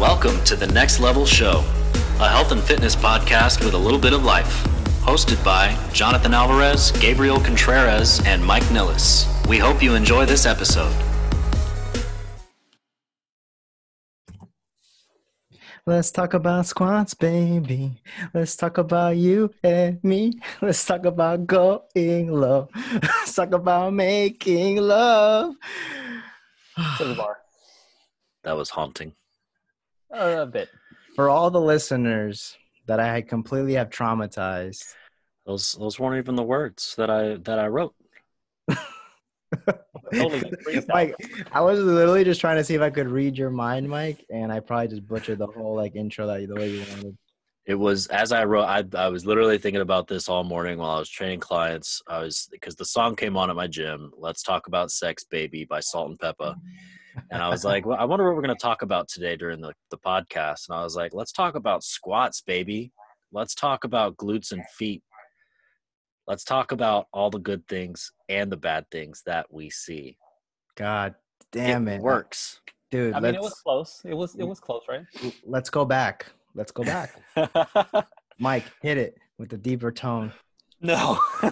Welcome to the Next Level Show, a health and fitness podcast with a little bit of life. Hosted by Jonathan Alvarez, Gabriel Contreras, and Mike Nilles. We hope you enjoy this episode. Let's talk about squats, baby. Let's talk about you and me. Let's talk about going low. Let's talk about making love. to the bar. That was haunting. Uh, a bit. For all the listeners that I completely have traumatized, Those those weren't even the words that I that I wrote. Totally. Mike, I was literally just trying to see if I could read your mind, Mike, and I probably just butchered the whole like intro that the way you wanted. It was as I wrote. I I was literally thinking about this all morning while I was training clients. I was because the song came on at my gym. Let's talk about sex, baby, by Salt and Pepa. And I was like, well, I wonder what we're going to talk about today during the, the podcast. And I was like, let's talk about squats, baby. Let's talk about glutes and feet. Let's talk about all the good things and the bad things that we see. God damn it, works. dude. I mean, let's it was close. It was it mm. was close, right? let's go back. Let's go back. Mike, hit it with a deeper tone. no.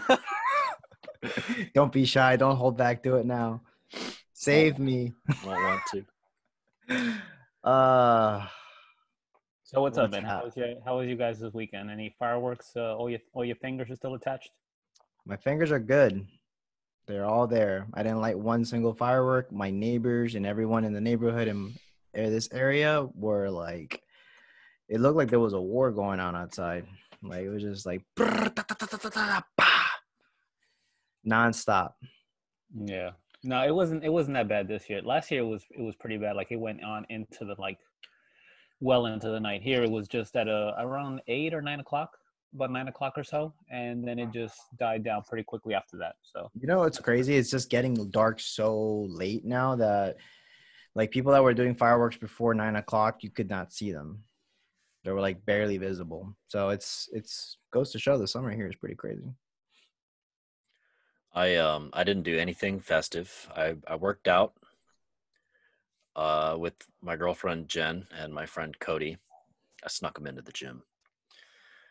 Don't be shy. Don't hold back. Do it now. Save me. Won't want to. Uh, So what's up, What's man? How was your How was you guys this weekend? Any fireworks? Uh, all your all your fingers are still attached. my fingers are good. They're all there. I didn't light one single firework. My neighbors and everyone in the neighborhood in uh, this area were like, it looked like there was a war going on outside. Like it was just like nonstop. Yeah. No, it wasn't. It wasn't that bad this year. Last year it was. It was pretty bad. Like it went on into the like, well into the night. Here it was just at a around eight or nine o'clock, about nine o'clock or so, and then it just died down pretty quickly after that. So You know what's crazy? It's just getting dark so late now that like people that were doing fireworks before nine o'clock, you could not see them. They were like barely visible. So it's it's goes to show the summer here is pretty crazy. I um I didn't do anything festive. I I worked out uh with my girlfriend Jen and my friend Cody. I snuck him into the gym.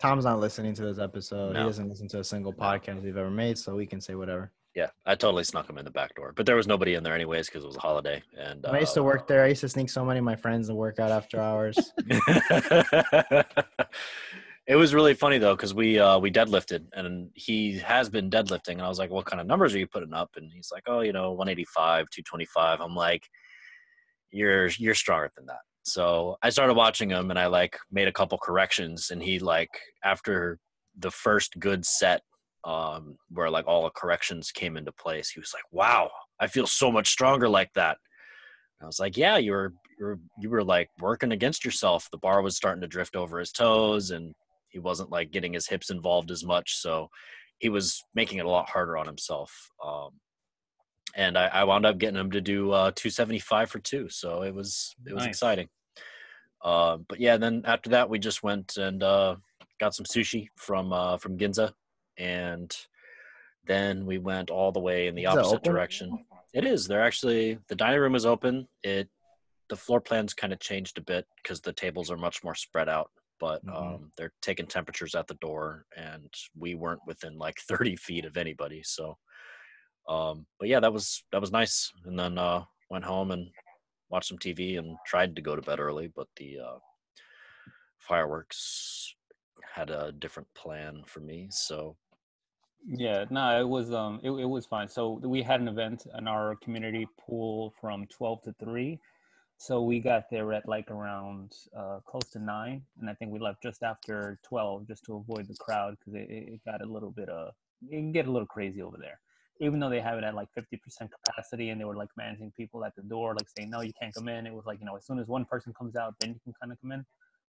Tom's not listening to this episode. No. He doesn't listen to a single podcast we've ever made, so we can say whatever. Yeah, I totally snuck him in the back door, but there was nobody in there anyways because it was a holiday. And When I used to uh, work there. I used to sneak so many of my friends to work out after hours. it was really funny though because we uh we deadlifted and he has been deadlifting and I was like, what kind of numbers are you putting up? And he's like, oh, you know, 185, 225. I'm like, you're you're stronger than that. So I started watching him and I like made a couple corrections and he like after the first good set um where like all the corrections came into place, he was like, wow, I feel so much stronger like that. I was like, yeah, you were you were like working against yourself. The bar was starting to drift over his toes and he wasn't like getting his hips involved as much. So he was making it a lot harder on himself. Um, and I, I wound up getting him to do uh, 275 for two. So it was it was Nice. exciting. Uh, but yeah, then after that we just went and uh, got some sushi from uh, from Ginza, and then we went all the way in the Is opposite direction. It is. They're actually the dining room is open. It the floor plans kind of changed a bit because the tables are much more spread out. But Mhm. um, they're taking temperatures at the door, and we weren't within like 30 feet of anybody. So, um, but yeah, that was that was nice. And then uh, went home and watched some TV and tried to go to bed early, but the uh, fireworks had a different plan for me. So Yeah, no, it was um it, it was fine. So we had an event in our community pool from 12 to 3. So we got there at like around uh close to 9 and I think we left just after 12 just to avoid the crowd cuz it, it got a little bit uh it can get a little crazy over there. Even though they have it at like 50% capacity and they were like managing people at the door like saying no you can't come in. It was like, you know, as soon as one person comes out then you can kind of come in.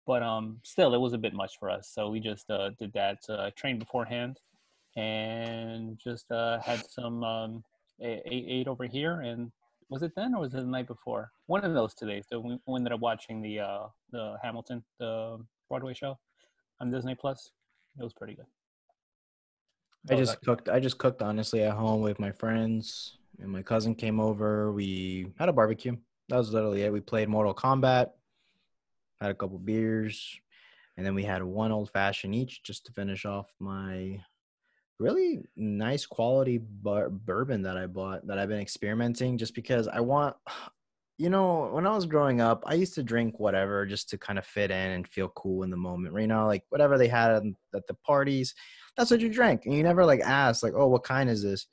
But um still it was a bit much for us. So we just uh did that uh train beforehand and just uh, had some um, ate over here. And was it then or was it the night before? One of those two days. So we we ended up watching the uh, the Hamilton, the Broadway show on Disney Plus. It was pretty good. I just cooked. I just cooked honestly at home with my friends, and my cousin came over. We had a barbecue. That was literally it. We played Mortal Kombat. had a couple beers, and then we had one old fashioned each just to finish off my really nice quality bar- bourbon that I bought that I've been experimenting just because I want you know when I was growing up I used to drink whatever just to kind of fit in and feel cool in the moment you know like whatever they had at the parties that's what you drank and you never like ask like oh what kind is this?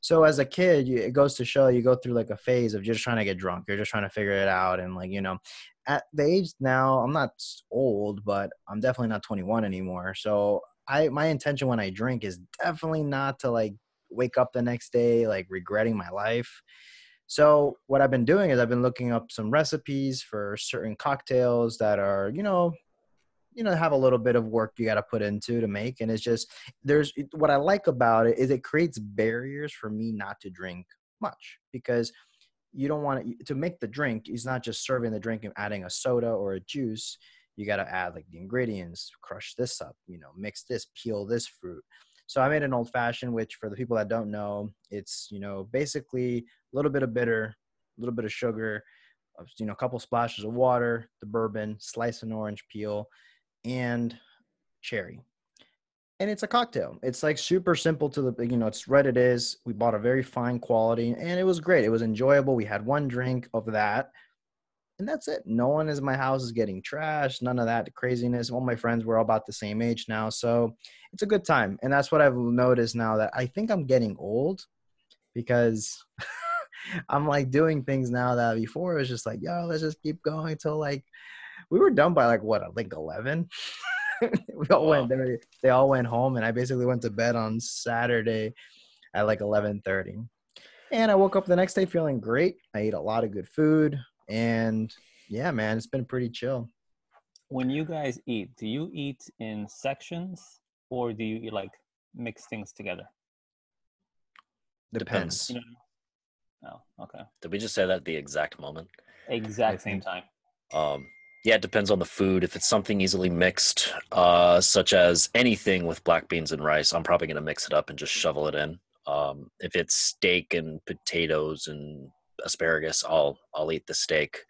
So as a kid you, it goes to show you go through like a phase of just trying to get drunk you're just trying to figure it out and like you know at the age now i'm not old but i'm definitely not 21 anymore so i my intention when i drink is definitely not to like wake up the next day like regretting my life. So what i've been doing is i've been looking up some recipes for certain cocktails that are you know you know have a little bit of work you got to put into to make and it's just there's what i like about it is it creates barriers for me not to drink much because you don't want to to make the drink is not just serving the drink and adding a soda or a juice you got to add like the ingredients crush this up you know mix this peel this fruit so i made an old fashioned which for the people that don't know it's you know basically a little bit of bitter a little bit of sugar you know a couple splashes of water the bourbon slice an orange peel and cherry. And it's a cocktail. It's like super simple to the, you know, it's red it is. We bought a very fine quality and it was great. It was enjoyable. We had one drink of that and that's it. No one in my house is getting trashed. None of that craziness. All my friends were all about the same age now, so it's a good time. And that's what I've noticed now that I think I'm getting old because I'm like doing things now that before it was just like, yo, let's just keep going till like we were done by like what I think eleven. we all wow. went they, they all went home and I basically went to bed on Saturday at like eleven thirty. And I woke up the next day feeling great. I ate a lot of good food and yeah, man, it's been pretty chill. When you guys eat, do you eat in sections or do you like mix things together? Depends. Depends. Oh, okay. Did we just say that at the exact moment? Exact same time. Um, yeah, it depends on the food. If it's something easily mixed, uh, such as anything with black beans and rice, I'm probably going to mix it up and just shovel it in. Um, if it's steak and potatoes and asparagus, I'll I'll eat the steak.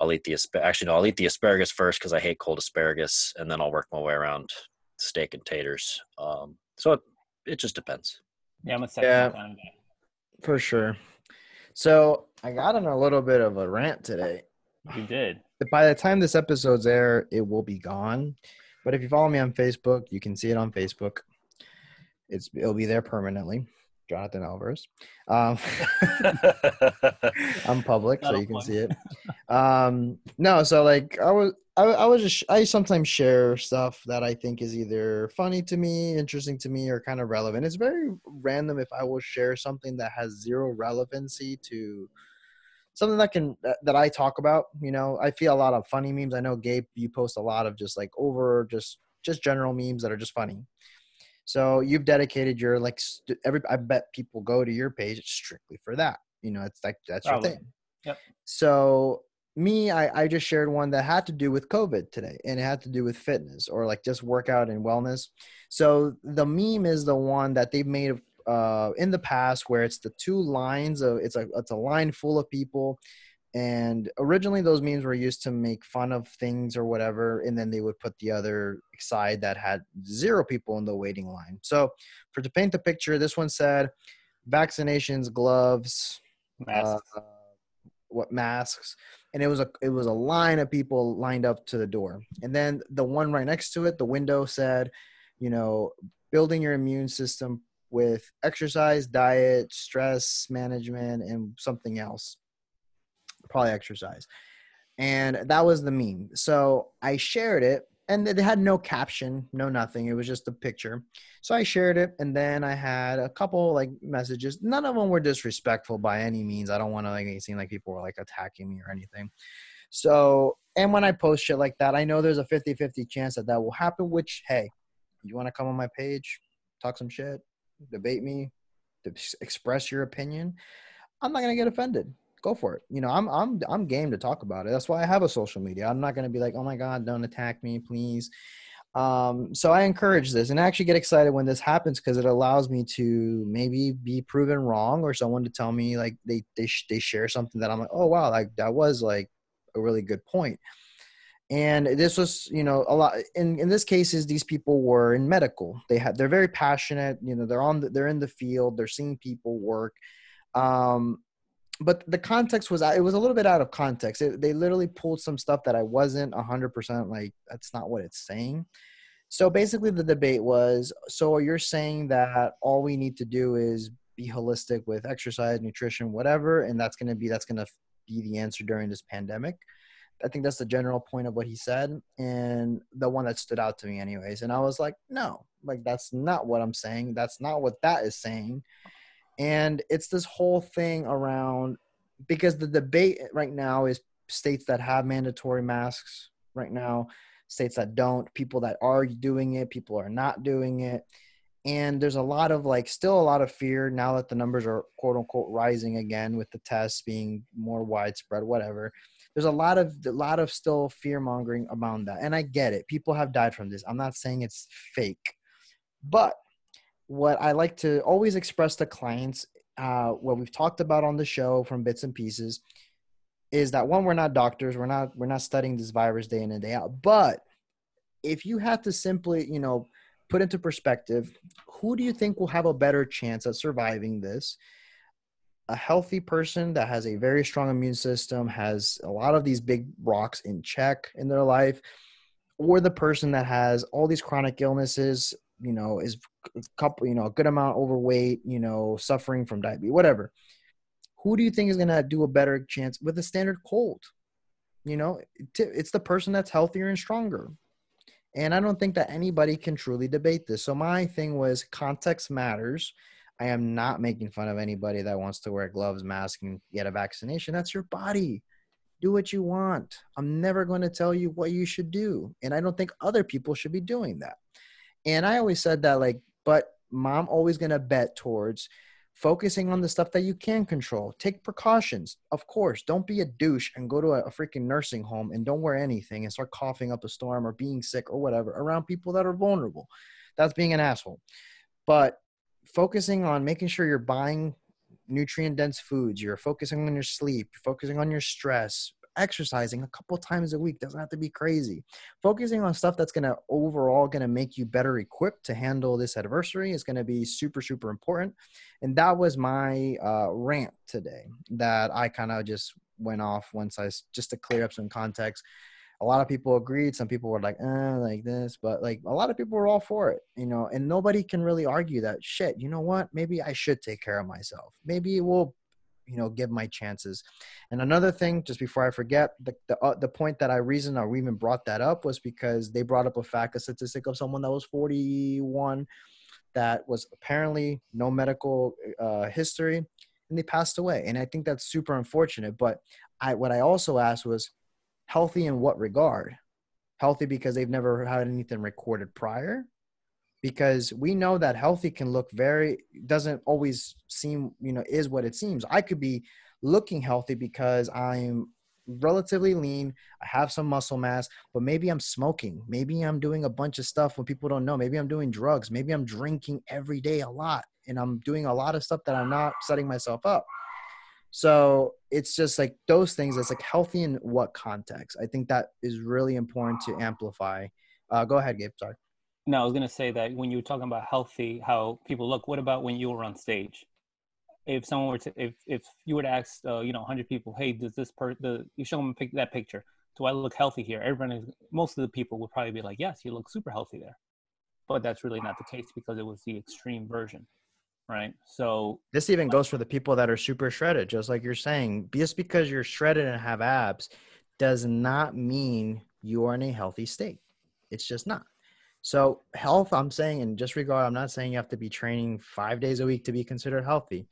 I'll eat the actually no, I'll eat the asparagus first because I hate cold asparagus, and then I'll work my way around steak and taters. Um, so it, it just depends. Yeah, I'm a second yeah, kind of. For sure. So I got in a little bit of a rant today. You did by the time this episode's air, it will be gone. But if you follow me on Facebook, you can see it on Facebook. It's it'll be there permanently. Jonathan Alvarez. Um, I'm public, so you can see it. Um, no, so like I was, I, I was just, I sometimes share stuff that I think is either funny to me, interesting to me, or kind of relevant. It's very random if I will share something that has zero relevancy to something that can that I talk about. You know, I feel a lot of funny memes. I know Gabe, you post a lot of just like over just just general memes that are just funny. So you've dedicated your like st- every. I bet people go to your page strictly for that. You know, it's like that's Probably. your thing. Yep. So me, I, I just shared one that had to do with COVID today, and it had to do with fitness or like just workout and wellness. So the meme is the one that they've made uh, in the past where it's the two lines of it's a it's a line full of people and originally those memes were used to make fun of things or whatever and then they would put the other side that had zero people in the waiting line so for to paint the picture this one said vaccinations gloves masks. Uh, what masks and it was a it was a line of people lined up to the door and then the one right next to it the window said you know building your immune system with exercise, diet, stress management, and something else. Probably exercise. And that was the meme. So I shared it and it had no caption, no nothing. It was just a picture. So I shared it and then I had a couple like messages. None of them were disrespectful by any means. I don't want to like it seem like people were like attacking me or anything. So, and when I post shit like that, I know there's a 50-50 chance that that will happen, which hey, you want to come on my page, talk some shit, debate me, express your opinion, I'm not gonna get offended. Go for it. You know, I'm I'm I'm game to talk about it. That's why I have a social media. I'm not gonna be like, oh my god, don't attack me, please. Um, so I encourage this and I actually get excited when this happens because it allows me to maybe be proven wrong or someone to tell me like they they they share something that I'm like, oh wow, like that was like a really good point. and this was you know a lot in in this cases these people were in medical they had they're very passionate you know they're on the, they're in the field they're seeing people work um but the context was it was a little bit out of context it, they literally pulled some stuff that i wasn't 100% like that's not what it's saying so basically the debate was so you're saying that all we need to do is be holistic with exercise nutrition whatever and that's going to be that's going to be the answer during this pandemic I think that's the general point of what he said and the one that stood out to me anyways. And I was like, no, like that's not what I'm saying. That's not what that is saying. And it's this whole thing around because the debate right now is states that have mandatory masks right now, states that don't, people that are doing it, people are not doing it. And there's a lot of like still a lot of fear now that the numbers are quote unquote rising again with the tests being more widespread, whatever. There's a lot of a lot of still fear mongering around that. And i get it. People have died from this. I'm not saying it's fake. But what i like to always express to clients uh, what we've talked about on the show from bits and pieces is that one we're not doctors we're not we're not studying this virus day in and day out. But if you had to simply you know put into perspective who do you think will have a better chance at surviving this? A healthy person that has a very strong immune system has a lot of these big rocks in check in their life or the person that has all these chronic illnesses you know is couple you know a good amount overweight you know suffering from diabetes whatever who do you think is going to do a better chance with a standard cold you know it's the person that's healthier and stronger and i don't think that anybody can truly debate this so my thing was context matters I am not making fun of anybody that wants to wear gloves, mask, and get a vaccination. That's your body. Do what you want. I'm never going to tell you what you should do. And I don't think other people should be doing that. And I always said that, like, but mom always going to bet towards focusing on the stuff that you can control. Take precautions. Of course, don't be a douche and go to a, a, freaking nursing home and don't wear anything and start coughing up a storm or being sick or whatever around people that are vulnerable. That's being an asshole. But focusing on making sure you're buying nutrient dense foods, you're focusing on your sleep, focusing on your stress, exercising a couple times a week doesn't have to be crazy. Focusing on stuff that's going to overall going to make you better equipped to handle this adversary is going to be super super important. And that was my uh, rant today that I kind of just went off once I just to clear up some context a lot of people agreed. Some people were like, eh, like this, but like a lot of people were all for it, you know, and nobody can really argue that shit. You know what? Maybe I should take care of myself. Maybe it will, you know, give my chances. And another thing, just before I forget, the the, uh, the point that I reason or even brought that up was because they brought up a fact, a statistic of someone that was 41 that was apparently no medical uh, history and they passed away. And I think that's super unfortunate. But I, what I also asked was, healthy in what regard? Healthy because they've never had anything recorded prior. Because we know that healthy can look very doesn't always seem, you know, is what it seems. I could be looking healthy because I'm relatively lean. I have some muscle mass, but maybe I'm smoking. Maybe I'm doing a bunch of stuff when people don't know. Maybe I'm doing drugs. Maybe I'm drinking every day a lot and I'm doing a lot of stuff that I'm not setting myself up. So it's just like those things. It's like healthy in what context? I think that is really important to amplify. Uh, go ahead, Gabe. Sorry. No, I was gonna say that when you were talking about healthy, how people look. What about when you were on stage? If someone were to, if if you were to ask, uh, you know, hundred people, hey, does this per the you show them pick that picture? Do I look healthy here? Everybody, most of the people would probably be like, yes, you look super healthy there. But that's really not the case because it was the extreme version right? So this even goes for the people that are super shredded, just like you're saying. Just because you're shredded and have abs does not mean you are in a healthy state. It's just not. So health, I'm saying, in just regard, I'm not saying you have to be training five days a week to be considered healthy,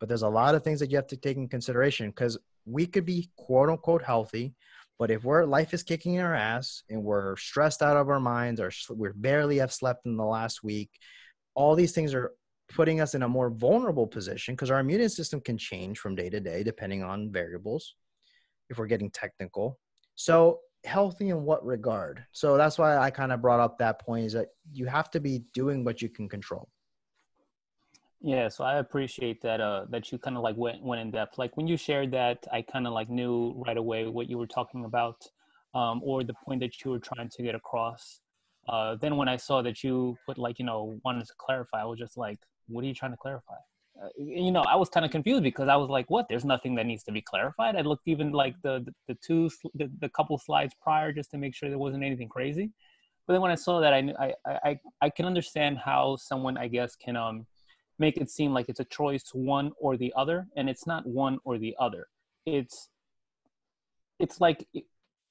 but there's a lot of things that you have to take in consideration because we could be quote unquote healthy, but if we're life is kicking our ass and we're stressed out of our minds or we barely have slept in the last week, all these things are putting us in a more vulnerable position because our immune system can change from day to day depending on variables if we're getting technical. So healthy in what regard so that's why i kind of brought up that point is that you have to be doing what you can control yeah so i appreciate that uh that you kind of like went went in depth like when you shared that i kind of like knew right away what you were talking about um, or the point that you were trying to get across. Uh, then when I saw that you put like you know wanted to clarify, I was just like, what are you trying to clarify? Uh, you know, I was kind of confused because I was like, what? There's nothing that needs to be clarified. I looked even like the the, the two the, the couple slides prior just to make sure there wasn't anything crazy. But then when I saw that, I knew, I I I can understand how someone I guess can um make it seem like it's a choice one or the other, and it's not one or the other. It's it's like it,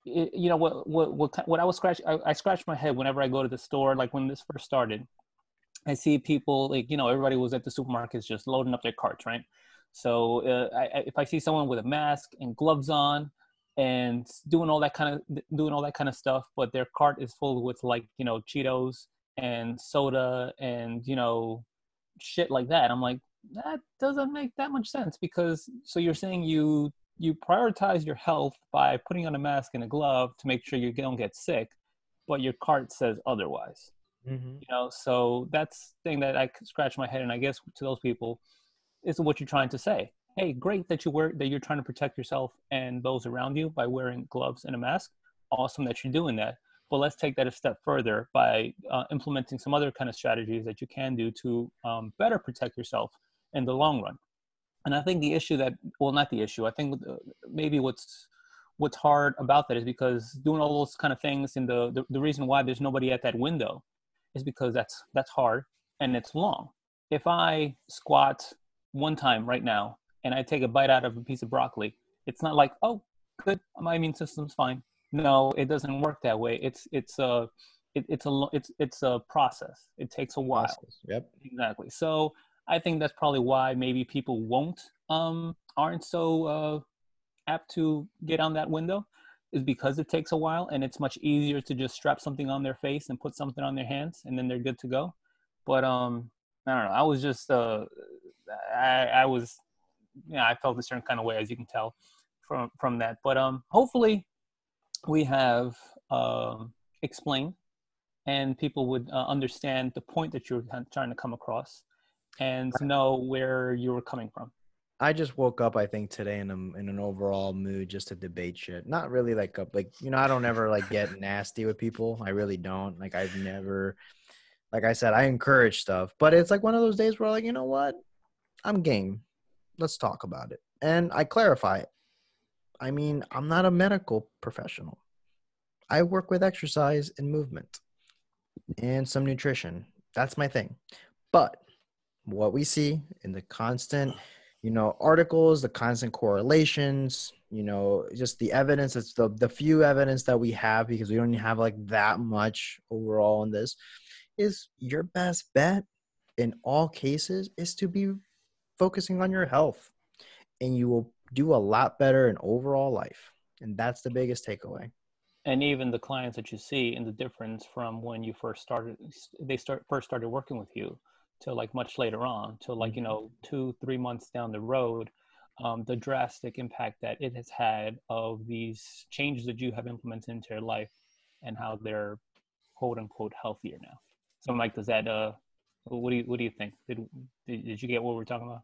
you know what what what what I was scratch I, I scratch my head whenever I go to the store like when this first started. I see people like you know everybody was at the supermarkets just loading up their carts, right? So uh, I, if I see someone with a mask and gloves on and doing all that kind of doing all that kind of stuff, but their cart is full with like you know Cheetos and soda and you know shit like that, I'm like that doesn't make that much sense because so you're saying you you prioritize your health by putting on a mask and a glove to make sure you don't get sick, but your cart says otherwise. Mm-hmm. You know, so that's thing that I scratch my head, and I guess to those people, is what you're trying to say. Hey, great that you wear that you're trying to protect yourself and those around you by wearing gloves and a mask. Awesome that you're doing that. But let's take that a step further by uh, implementing some other kind of strategies that you can do to um, better protect yourself in the long run and I think the issue that well, not the issue. I think maybe what's what's hard about that is because doing all those kind of things and the, the, the reason why there's nobody at that window is because that's that's hard and it's long. If I squat one time right now and I take a bite out of a piece of broccoli, it's not like oh good my immune system's fine. No, it doesn't work that way. It's it's a it, it's a it's it's a process. It takes a while. Process. Yep. Exactly. So I think that's probably why maybe people won't um aren't so uh, apt to get on that window is because it takes a while and it's much easier to just strap something on their face and put something on their hands and then they're good to go. But um I don't know. I was just uh I, I was yeah, you know, I felt a certain kind of way as you can tell from from that. But um hopefully we have um explained and people would uh, understand the point that you're trying to come across and know where you were coming from. I just woke up, I think, today in a, in an overall mood just to debate shit. Not really like a, like you know, I don't ever like get nasty with people. I really don't. Like I've never, like I said, I encourage stuff, but it's like one of those days where like you know what, I'm game. Let's talk about it, and I clarify it. I mean, I'm not a medical professional. I work with exercise and movement and some nutrition. That's my thing. But what we see in the constant you know articles the constant correlations you know just the evidence it's the the few evidence that we have because we don't have like that much overall in this is your best bet in all cases is to be focusing on your health and you will do a lot better in overall life and that's the biggest takeaway. And even the clients that you see and the difference from when you first started they start first started working with you till like much later on, till like, you mm-hmm. know, two, three months down the road, um, the drastic impact that it has had of these changes that you have implemented into your life and how they're quote unquote healthier now. So Mike, does that, uh, what do you, what do you think? Did, did, did you get what we're talking about?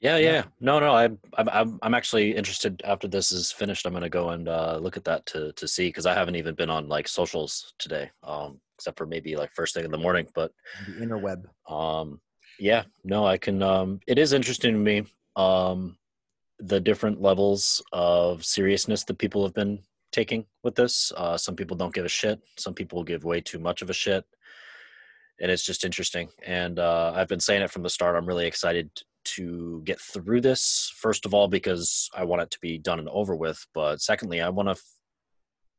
Yeah, yeah. No, no. I'm, I'm, I'm actually interested. After this is finished, I'm gonna go and uh, look at that to to see because I haven't even been on like socials today. Um, except for maybe like first thing in the morning. But the interweb. Um, yeah, no, I can. Um, it is interesting to me. Um, the different levels of seriousness that people have been taking with this. Uh, some people don't give a shit. Some people give way too much of a shit. And it's just interesting. And uh, I've been saying it from the start. I'm really excited to get through this. First of all, because I want it to be done and over with. But secondly, I want to f-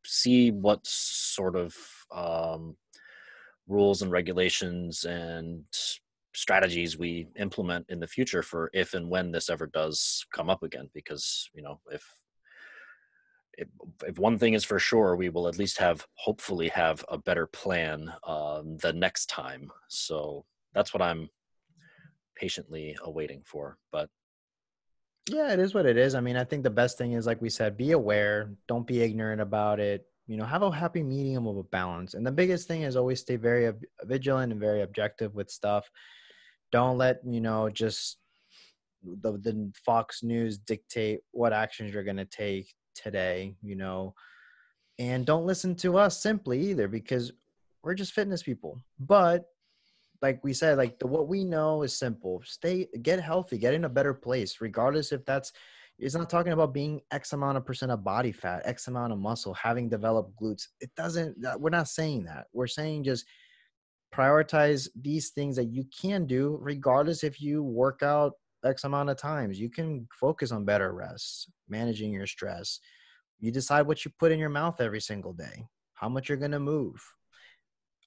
see what sort of um, rules and regulations and strategies we implement in the future for if and when this ever does come up again because you know if if, if one thing is for sure we will at least have hopefully have a better plan um, the next time. So that's what i'm patiently awaiting for but yeah it is what it is. I mean i think the best thing is like we said be aware. Don't be ignorant about it you know have a happy medium of a balance and the biggest thing is always stay very vigilant and very objective with stuff don't let you know just the, the fox news dictate what actions you're going to take today you know and don't listen to us simply either because we're just fitness people. But like we said, like the what we know is simple. Stay get healthy, get in a better place, regardless if that's it's not talking about being X amount of percent of body fat, X amount of muscle, having developed glutes. It doesn't uh, we're not saying that. We're saying just prioritize these things that you can do regardless if you work out X amount of times. You can focus on better rest, managing your stress. You decide what you put in your mouth every single day, how much you're going to move.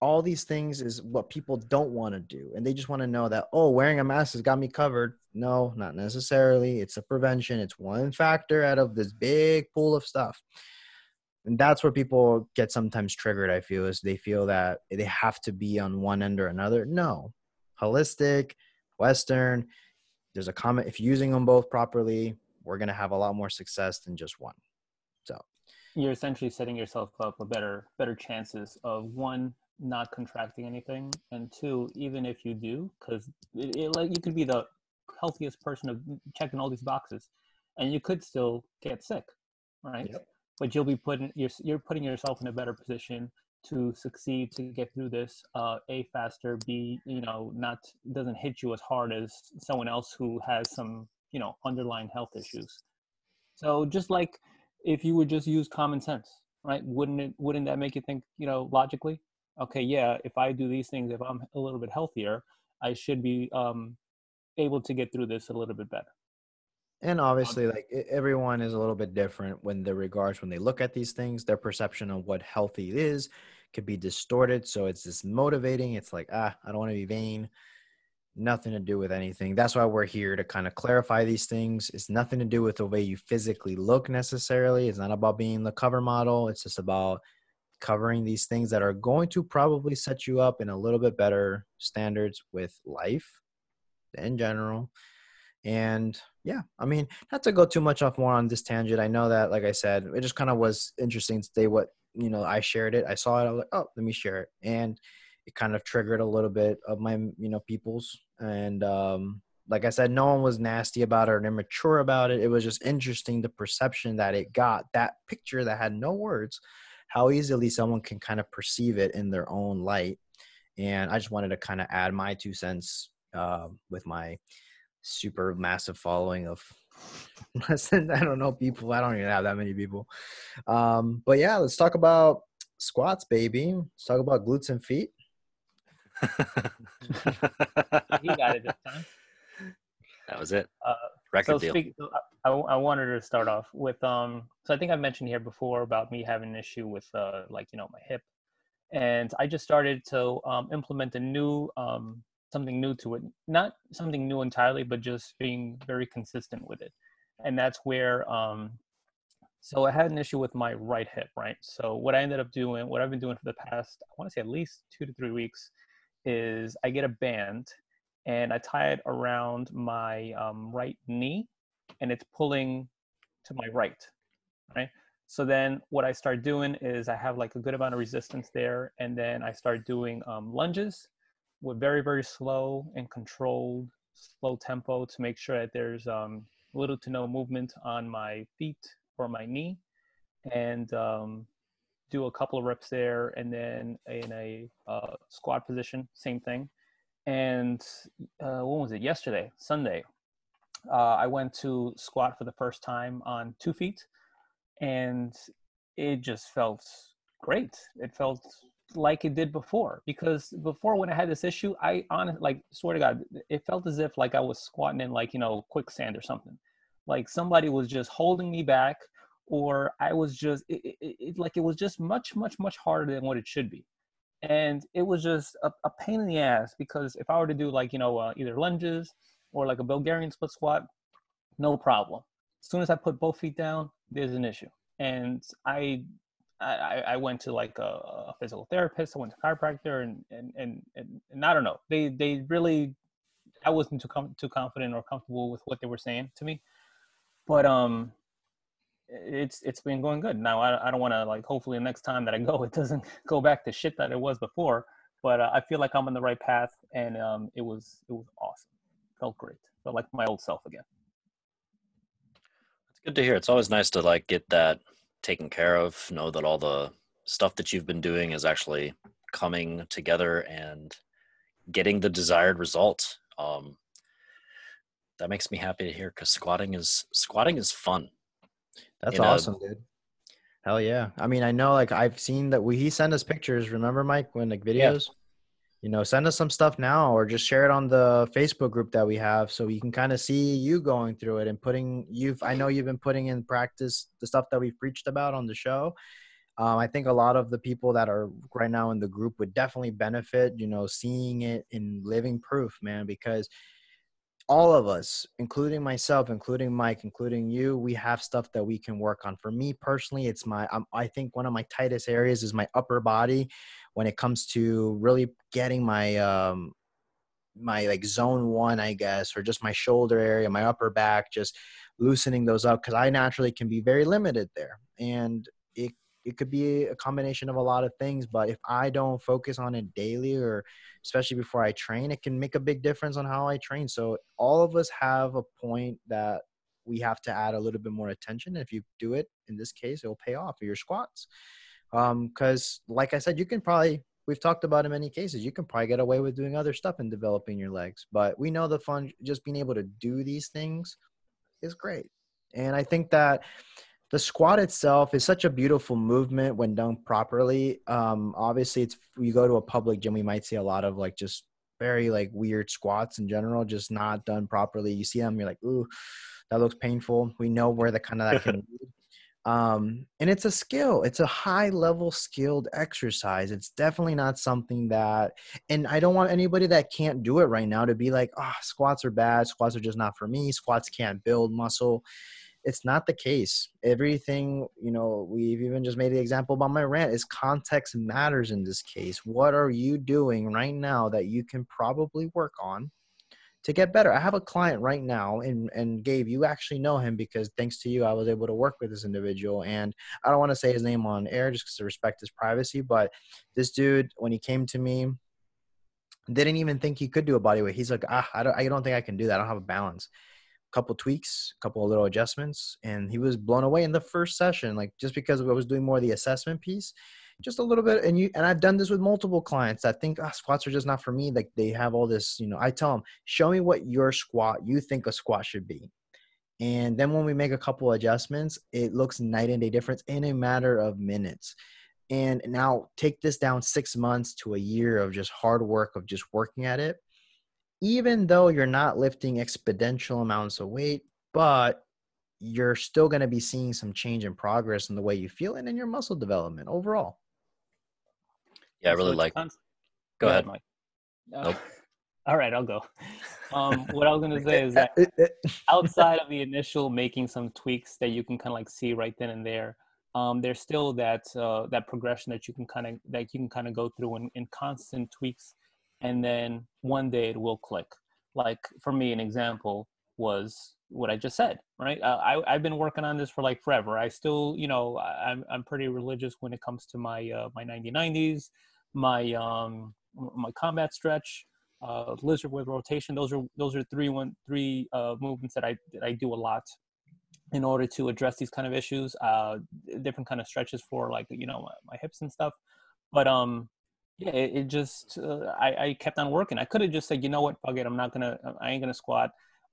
All these things is what people don't want to do. And they just want to know that, oh, wearing a mask has got me covered. No, not necessarily. It's a prevention, it's one factor out of this big pool of stuff. And that's where people get sometimes triggered, I feel, is they feel that they have to be on one end or another. No, holistic, Western, there's a comment if using them both properly we're going to have a lot more success than just one so you're essentially setting yourself up for better better chances of one not contracting anything and two even if you do because it, it, like you could be the healthiest person of checking all these boxes and you could still get sick right? Yep. but you'll be putting you're, you're putting yourself in a better position to succeed to get through this uh, a faster b you know not doesn't hit you as hard as someone else who has some you know underlying health issues. So just like if you would just use common sense right? Wouldn't it wouldn't that make you think you know logically okay yeah if i do these things if i'm a little bit healthier i should be um, able to get through this a little bit better. And obviously like everyone is a little bit different when the regards when they look at these things their perception of what healthy is could be distorted. So it's just motivating. It's like ah i don't want to be vain. Nothing to do with anything. That's why we're here to kind of clarify these things. It's nothing to do with the way you physically look necessarily. It's not about being the cover model. It's just about covering these things that are going to probably set you up in a little bit better standards with life in general and yeah, I mean, not to go too much off more on this tangent. I know that, like I said, it just kind of was interesting to say what you know. I shared it. I saw it. I was like, oh, let me share it, and it kind of triggered a little bit of my you know people's. And um, like I said, no one was nasty about it or immature about it. It was just interesting the perception that it got. That picture that had no words, how easily someone can kind of perceive it in their own light. And I just wanted to kind of add my two cents uh, with my super massive following of less than I don't know people. I don't even have that many people. Um, but yeah, let's talk about squats, baby. Let's talk about glutes and feet. he got it this time. That was it. Uh, Record so deal. Speak, I, I wanted to start off with um. So I think I mentioned here before about me having an issue with uh like you know my hip, and I just started to um, implement a new um something new to it not something new entirely but just being very consistent with it and that's where um so i had an issue with my right hip right so what i ended up doing what i've been doing for the past i want to say at least two to three weeks is i get a band and i tie it around my um, right knee and it's pulling to my right right? So then what i start doing is i have like a good amount of resistance there and then i start doing um, lunges with very very slow and controlled slow tempo to make sure that there's um, little to no movement on my feet or my knee and um, do a couple of reps there and then in a uh, squat position same thing and uh, when was it? Yesterday sunday uh, i went to squat for the first time on two feet and it just felt great. It felt like it did before because before when I had this issue, I honestly like swear to God, it felt as if like I was squatting in like you know quicksand or something, like somebody was just holding me back, or I was just it, it, it like it was just much much much harder than what it should be, and it was just a, a pain in the ass because if I were to do like you know uh, either lunges or like a Bulgarian split squat, no problem. As soon as I put both feet down, there's an issue, and I I, I went to like a, a, physical therapist. I went to chiropractor, and and and and, and I don't know. They they really, I wasn't too com- too confident or comfortable with what they were saying to me, but um, it's it's been going good. Now I I don't want to like. Hopefully, the next time that I go, it doesn't go back to shit that it was before. But uh, I feel like I'm on the right path, and um, it was it was awesome. Felt great. Felt like my old self again. It's good to hear. It's always nice to like get that taken care of. Know that all the stuff that you've been doing is actually coming together and getting the desired result. Um, that makes me happy to hear because squatting is squatting is fun. That's in a- awesome, dude. Hell yeah. I mean, I know like I've seen that we he sent us pictures, remember Mike, when like Yeah. videos? You know, send us some stuff now or just share it on the Facebook group that we have so you can kind of see you going through it and putting you've I know you've been putting in practice the stuff that we've preached about on the show. Um, I think a lot of the people that are right now in the group would definitely benefit, you know, seeing it in living proof, man, because all of us, including myself, including Mike, including you, we have stuff that we can work on. For me personally, it's my, um, I think one of my tightest areas is my upper body when it comes to really getting my, um, my like zone one, I guess, or just my shoulder area, my upper back, just loosening those up because I naturally can be very limited there. And it, it could be a combination of a lot of things, but if I don't focus on it daily or especially before I train, it can make a big difference on how I train. So all of us have a point that we have to add a little bit more attention. If you do it, in this case, it will pay off for your squats. Um, because, like I said, you can probably we've talked about in many cases, you can probably get away with doing other stuff and developing your legs. But we know the fun, just being able to do these things is great. And I think that the squat itself is such a beautiful movement when done properly. Um, obviously, it's you go to a public gym, we might see a lot of like just very like weird squats in general, just not done properly. You see them, you're like, ooh, that looks painful. We know where the kind of that can lead. Um, and it's a skill. It's a high level skilled exercise. It's definitely not something that, and I don't want anybody that can't do it right now to be like, ah, squats are bad. Squats are just not for me. Squats can't build muscle it's not the case. Everything, you know, we've even just made the example about my rant is context matters in this case. What are you doing right now that you can probably work on to get better? I have a client right now and and Gabe, you actually know him because thanks to you I was able to work with this individual and I don't want to say his name on air just because to respect his privacy, but this dude when he came to me didn't even think he could do a body weight. He's like, ah, I don't, I don't think I can do that. I don't have a balance couple tweaks, a couple little adjustments, and he was blown away in the first session. Like just because I was doing more of the assessment piece, just a little bit. And you and I've done this with multiple clients that think ah, squats are just not for me. Like they have all this, you know. I tell them, show me what your squat you think a squat should be. And then when we make a couple adjustments, it looks night and day difference in a matter of minutes. And now take this down six months to a year of just hard work of just working at it even though you're not lifting exponential amounts of weight, but you're still going to be seeing some change in progress in the way you feel and in your muscle development overall. Yeah, I really it's like. cons- Go ahead. Mike. Uh, Nope. all right, I'll go. Um, what I was going to say is that outside of the initial making some tweaks that you can kind of like see right then and there um, there's still that uh, that progression that you can kind of that you can kind of go through in, in constant tweaks and then one day it will click like for me an example was what i just said right uh, I, i've been working on this for like forever i still you know i'm, I'm pretty religious when it comes to my uh, my 9090s my um my combat stretch uh, lizard with rotation. Those are those are three one three uh, movements that I that I do a lot in order to address these kind of issues. Uh, different kind of stretches for like you know my, my hips and stuff. But um, yeah, it, it just uh, I, I kept on working. I could have just said, you know what, fuck it, I'm not gonna I ain't gonna squat.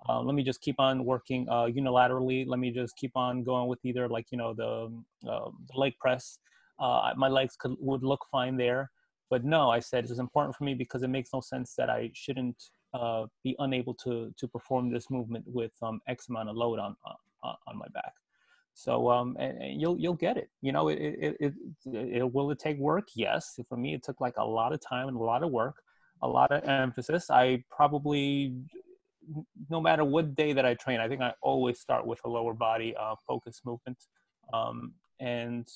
Uh, let me just keep on working uh, unilaterally. Let me just keep on going with either like you know the, uh, the leg press. Uh, my legs could would look fine there but no i said it's important for me because it makes no sense that i shouldn't uh, be unable to to perform this movement with um, x amount of load on on, on my back so um and, and you'll you'll get it. You know it it, it it it will it take work? Yes. For me it took like a lot of time and a lot of work a lot of emphasis. I probably no matter what day that i train i think i always start with a lower body uh, focus movement um, and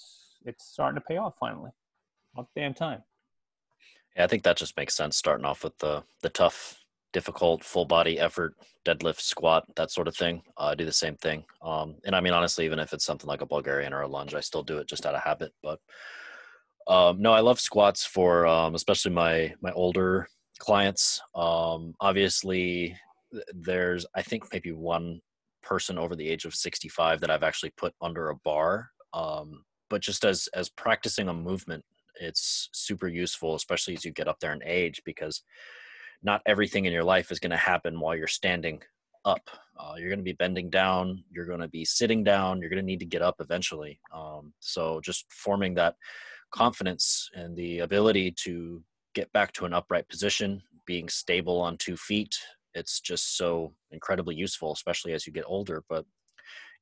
it's starting to pay off finally. About damn time. Yeah, I think that just makes sense. Starting off with the the tough, difficult, full body effort, deadlift, squat, that sort of thing. Uh, I do the same thing. Um, and I mean, honestly, even if it's something like a Bulgarian or a lunge, I still do it just out of habit. But um, no, I love squats for um, especially my my older clients. Um, obviously, there's I think maybe one person over the age of 65 that I've actually put under a bar Um, but just as as practicing a movement, it's super useful, especially as you get up there in age, because not everything in your life is going to happen while you're standing up. Uh, you're going to be bending down. You're going to be sitting down. You're going to need to get up eventually. Um, so just forming that confidence and the ability to get back to an upright position, being stable on two feet, it's just so incredibly useful, especially as you get older. But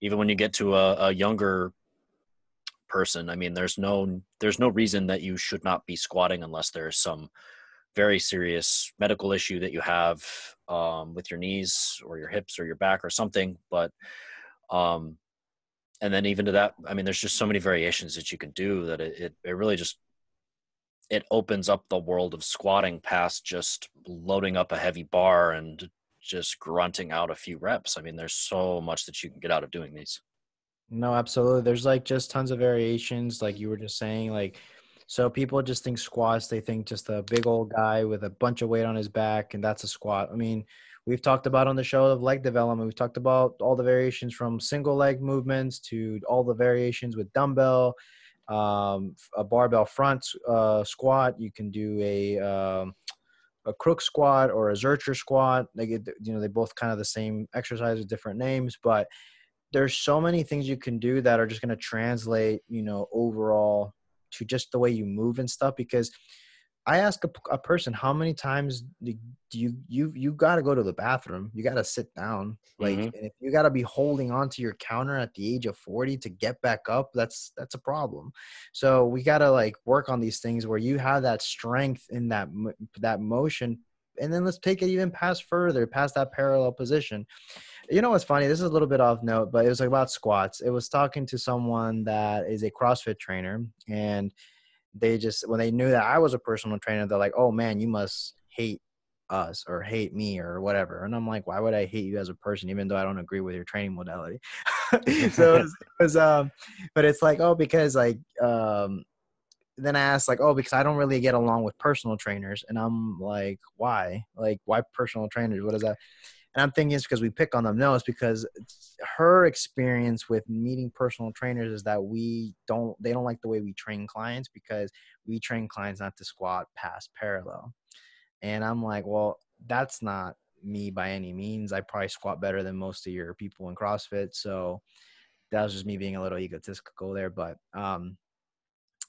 even when you get to a, a younger person, I mean, there's no there's no reason that you should not be squatting unless there's some very serious medical issue that you have um, with your knees or your hips or your back or something. But um, and then even to that, I mean, there's just so many variations that you can do that it, it, it really just it opens up the world of squatting past just loading up a heavy bar and just grunting out a few reps. I mean, there's so much that you can get out of doing these. No, absolutely. There's like just tons of variations, like you were just saying. Like, so people just think squats, they think just a big old guy with a bunch of weight on his back, and that's a squat. I mean, we've talked about on the show of leg development, we've talked about all the variations from single leg movements to all the variations with dumbbell um, a barbell front uh, squat. You can do a um, a crook squat or a Zercher squat. They get you know they both kind of the same exercise with different names, but there's so many things you can do that are just going to translate you know overall to just the way you move and stuff because I ask a, a person how many times do you you you got to go to the bathroom? You got to sit down. Like mm-hmm. if you got to be holding onto your counter at the age of 40 to get back up, that's that's a problem. So we got to like work on these things where you have that strength in that that motion and then let's take it even past further, past that parallel position. You know what's funny? This is a little bit off note, but it was about squats. It was talking to someone that is a CrossFit trainer and they just when they knew that I was a personal trainer, they're like, "Oh man, you must hate us or hate me or whatever." And I'm like, "Why would I hate you as a person, even though I don't agree with your training modality?" so it was, it was, um, but it's like, oh, because like um, then I asked like, oh, because I don't really get along with personal trainers, and I'm like, why? Like, why personal trainers? What is that? And I'm thinking it's because we pick on them. No, it's because her experience with meeting personal trainers is that we don't, they don't like the way we train clients because we train clients not to squat past parallel. And I'm like, well, that's not me by any means. I probably squat better than most of your people in CrossFit. So that was just me being a little egotistical there. But, um,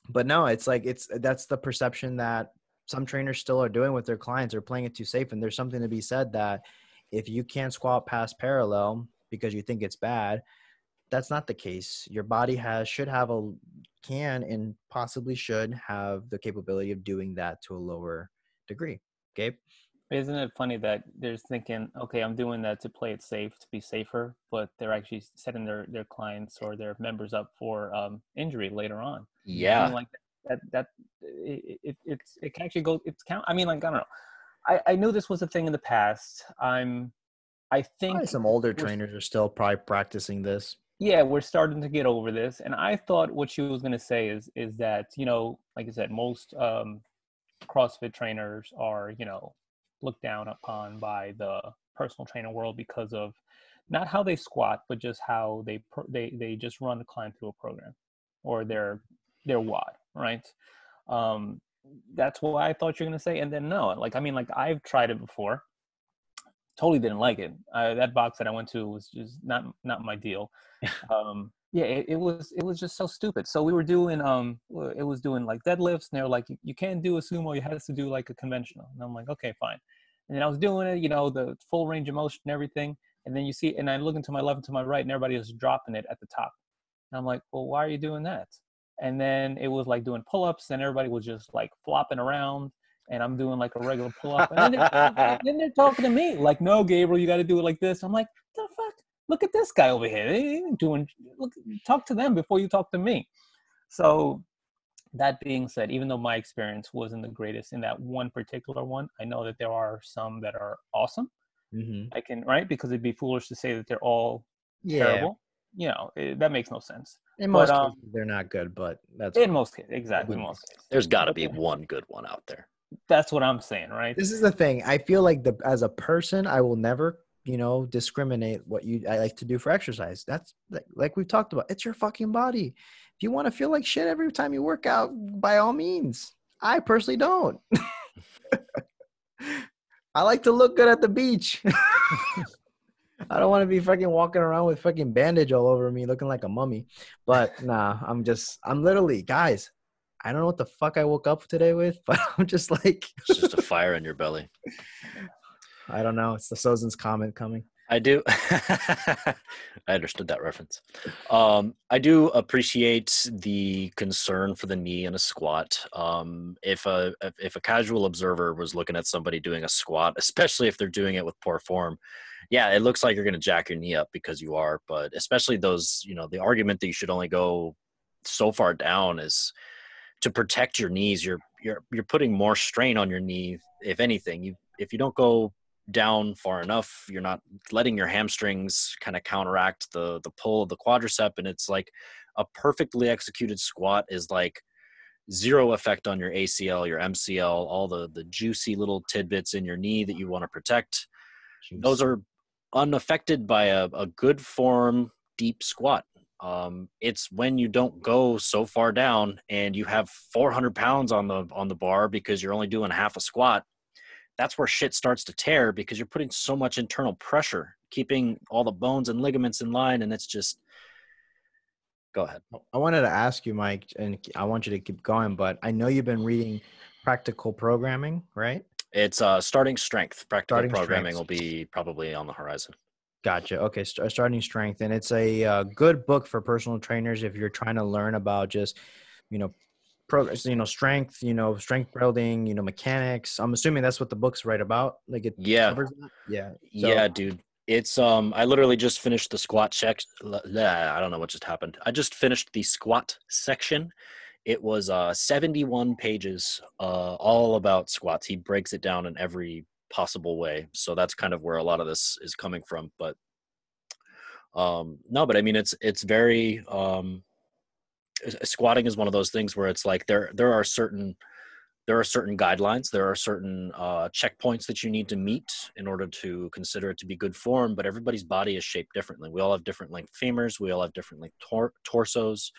but no, it's like, it's, that's the perception that some trainers still are doing with their clients. They're playing it too safe. And there's something to be said that, if you can't squat past parallel because you think it's bad, that's not the case. Your body has should have a can and possibly should have the capability of doing that to a lower degree. Okay. Isn't it funny that they're thinking, okay, I'm doing that to play it safe, to be safer, but they're actually setting their, their clients or their members up for um, injury later on. Yeah. like that, that, it, it, it's, it can actually go, it's count. I mean, like, I don't know. I, I knew this was a thing in the past. I'm, I think probably some older trainers are still probably practicing this. Yeah, we're starting to get over this, and I thought what she was going to say is is that you know, like I said, most um, CrossFit trainers are you know looked down upon by the personal trainer world because of not how they squat, but just how they they they just run the client through a program or their their WOD, right? Um, that's what I thought you're gonna say, and then no, like I mean, like I've tried it before, totally didn't like it. I, that box that I went to was just not not my deal. um, yeah, it, it, was it was just so stupid. So we were doing um, it was doing like deadlifts, and they were like, you can't do a sumo, you have to do like a conventional. And I'm like, okay, fine. And then I was doing it, you know, the full range of motion and everything. And then you see, and I look into my left and to my right, and everybody is dropping it at the top. And I'm like, well, why are you doing that? And then it was like doing pull-ups and everybody was just like flopping around and i'm doing like a regular pull-up and then they're, then they're talking to me like no gabriel you got to do it like this. I'm like the fuck? Look at this guy over here. They doing look talk to them before you talk to me. So that being said even though my experience wasn't the greatest in that one particular one i know that there are some that are awesome. Mm-hmm. i can right? Because it'd be foolish to say that they're all yeah. terrible. You know it, that makes no sense in most but, um, cases they're not good but that's in most cases exactly in most cases. There's got to be one good one out there. That's what i'm saying right? This is the thing i feel like the as a person i will never you know discriminate what you i like to do for exercise. That's like, like we've talked about it's your fucking body. If If you want to feel like shit every time you work out, by all means. I personally don't. I like to look good at the beach. I don't want to be fucking walking around with fucking bandage all over me looking like a mummy. But nah, I'm just I'm literally guys, I don't know what the fuck I woke up today with, but I'm just like It's just a fire in your belly. I don't know. It's the Sozin's Comet coming. I do. I understood that reference. Um, I do appreciate the concern for the knee in a squat. Um, if a if a casual observer was looking at somebody doing a squat, especially if they're doing it with poor form, yeah, it looks like you're going to jack your knee up because you are. But especially those, you know, the argument that you should only go so far down is to protect your knees. You're you're you're putting more strain on your knee. If anything, you if you don't go down far enough you're not letting your hamstrings kind of counteract the the pull of the quadricep and it's like a perfectly executed squat is like zero effect on your ACL your MCL all the the juicy little tidbits in your knee that you want to protect those are unaffected by a, a good form deep squat. Um, it's when you don't go so far down and you have 400 pounds on the on the bar because you're only doing half a squat that's where shit starts to tear because you're putting so much internal pressure, keeping all the bones and ligaments in line, and it's just. Go ahead. I wanted to ask you, Mike, and I want you to keep going, but I know you've been reading practical programming, right? It's uh, starting strength. Practical Starting programming Strength. will be probably on the horizon. Gotcha. Okay, st- starting strength, and it's a uh, good book for personal trainers if you're trying to learn about just, you know, progress, you know, strength, you know, strength building, you know, mechanics. I'm assuming that's what the book's right about. Like it Yeah. Yeah. So- yeah, dude. It's um. I literally just finished the squat check. I don't know what just happened. I just finished the squat section. It was uh 71 pages, uh, all about squats. He breaks it down in every possible way. So that's kind of where a lot of this is coming from. But um, no, but I mean, it's it's very um, squatting is one of those things where it's like there there are certain there are certain guidelines there are certain uh, checkpoints that you need to meet in order to consider it to be good form but everybody's body is shaped differently. We all have different length femurs we all have different length tor- torsos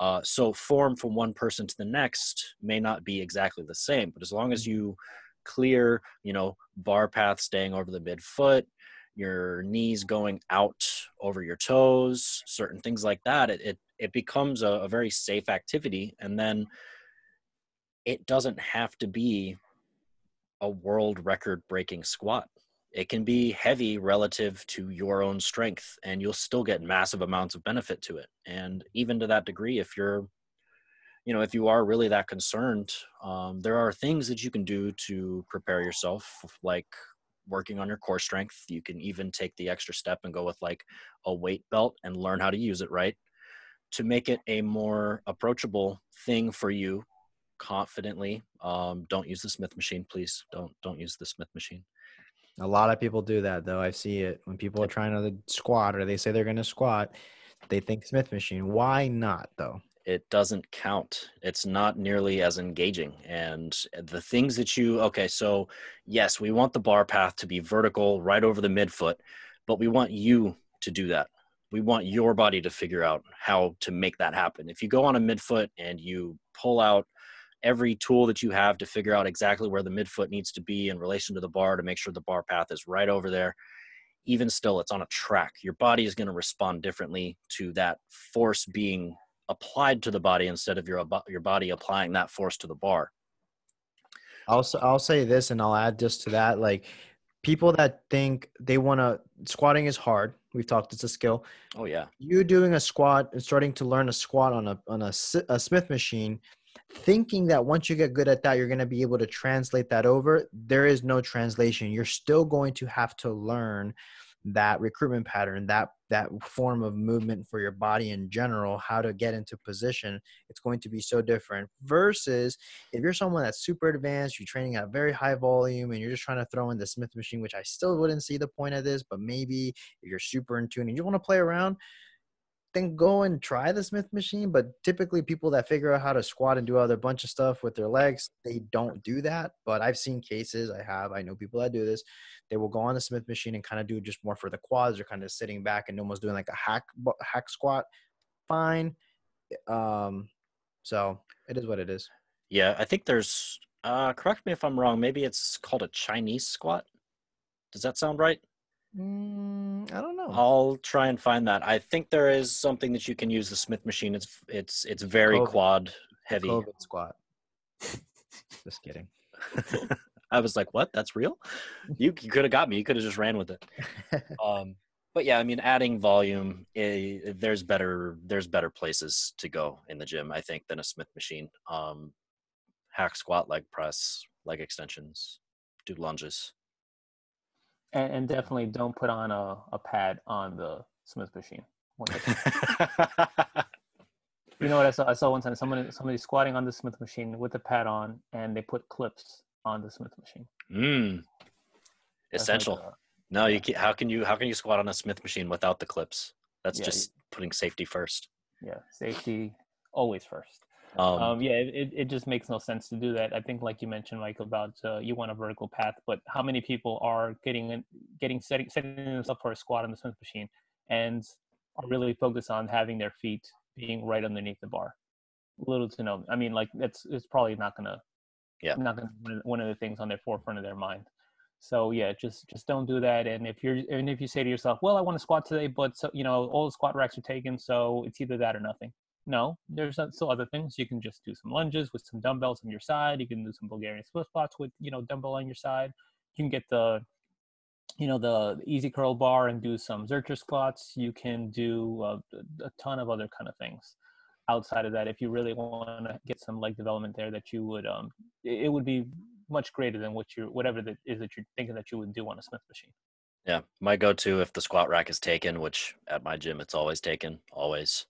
uh, so form from one person to the next may not be exactly the same but as long as you clear you know bar path staying over the midfoot your knees going out over your toes certain things like that it, it, it becomes a, a very safe activity and then it doesn't have to be a world record breaking squat. It can be heavy relative to your own strength, and you'll still get massive amounts of benefit to it. And even to that degree, if you're, you know, if you are really that concerned, um, there are things that you can do to prepare yourself, like working on your core strength. You can even take the extra step and go with like a weight belt and learn how to use it right to make it a more approachable thing for you confidently. Um, don't use the Smith machine, please. Don't don't use the Smith machine. A lot of people do that though. I see it when people are trying to squat or they say they're going to squat. They think Smith machine. Why not though? It doesn't count. It's not nearly as engaging. And the things that you okay, so yes, we want the bar path to be vertical right over the midfoot, but we want you to do that. We want your body to figure out how to make that happen. If you go on a midfoot and you pull out every tool that you have to figure out exactly where the midfoot needs to be in relation to the bar to make sure the bar path is right over there even still it's on a track your body is going to respond differently to that force being applied to the body instead of your your body applying that force to the bar I'll I'll say this and I'll add just to that like people that think they want to squatting is hard. We've talked it's a skill. oh yeah You doing a squat and starting to learn a squat on a on a, a Smith machine thinking that once you get good at that you're going to be able to translate that over there is no translation you're still going to have to learn that recruitment pattern that that form of movement for your body in general how to get into position it's going to be so different versus if you're someone that's super advanced you're training at a very high volume and you're just trying to throw in the smith machine which i still wouldn't see the point of this but maybe if you're super in tune and you want to play around then go and try the Smith machine. But typically, people that figure out how to squat and do other bunch of stuff with their legs, they don't do that. But I've seen cases, I have, I know people that do this. They will go on the Smith machine and kind of do just more for the quads. They're kind of sitting back and almost doing like a hack hack squat. Fine. Um, so it is what it is. Yeah, I think there's. Uh, correct me if I'm wrong. Maybe it's called a Chinese squat. Does that sound right? Mm, I don't know. I'll try and find that. I think there is something that you can use the Smith machine. It's it's it's very COVID. quad heavy. COVID squat. Just kidding. I was like, "What? That's real?" You, you could have got me. You could have just ran with it. Um, but yeah, I mean, adding volume, eh, there's better there's better places to go in the gym, I think, than a Smith machine. Um, hack squat, leg press, leg extensions, do lunges. And, and definitely don't put on a, a pad on the Smith machine. You know what I saw? I saw one time somebody somebody squatting on the Smith machine with a pad on, and they put clips on the Smith machine. mm, like essential. No, you can, how can you how can you squat on a Smith machine without the clips? That's Yeah, just putting safety first. yeah, safety always first. Um, Um, yeah, it, it- just makes no sense to do that. I think, like you mentioned, Mike, about uh, you want a vertical path, but how many people are getting in- getting setting setting themselves for a squat on the Smith machine and are really focused on having their feet being right underneath the bar? Little to no. I mean, like that's it's probably not gonna Yeah. not gonna one of the things on their forefront of their mind. So yeah, just just don't do that. And if you're and if you say to yourself, well, I want to squat today, but so you know all the squat racks are taken, so it's either that or nothing. No, there's still other things. You can just do some lunges with some dumbbells on your side. You can do some Bulgarian split squats with you know dumbbell on your side. You can get the you know the EZ curl bar and do some Zercher squats. You can do uh, a ton of other kind of things outside of that if you really want to get some leg development there that you would um it would be much greater than what you're whatever that is that you're thinking that you would do on a Smith machine. yeah, my go-to if the squat rack is taken, which at my gym it's always taken, always.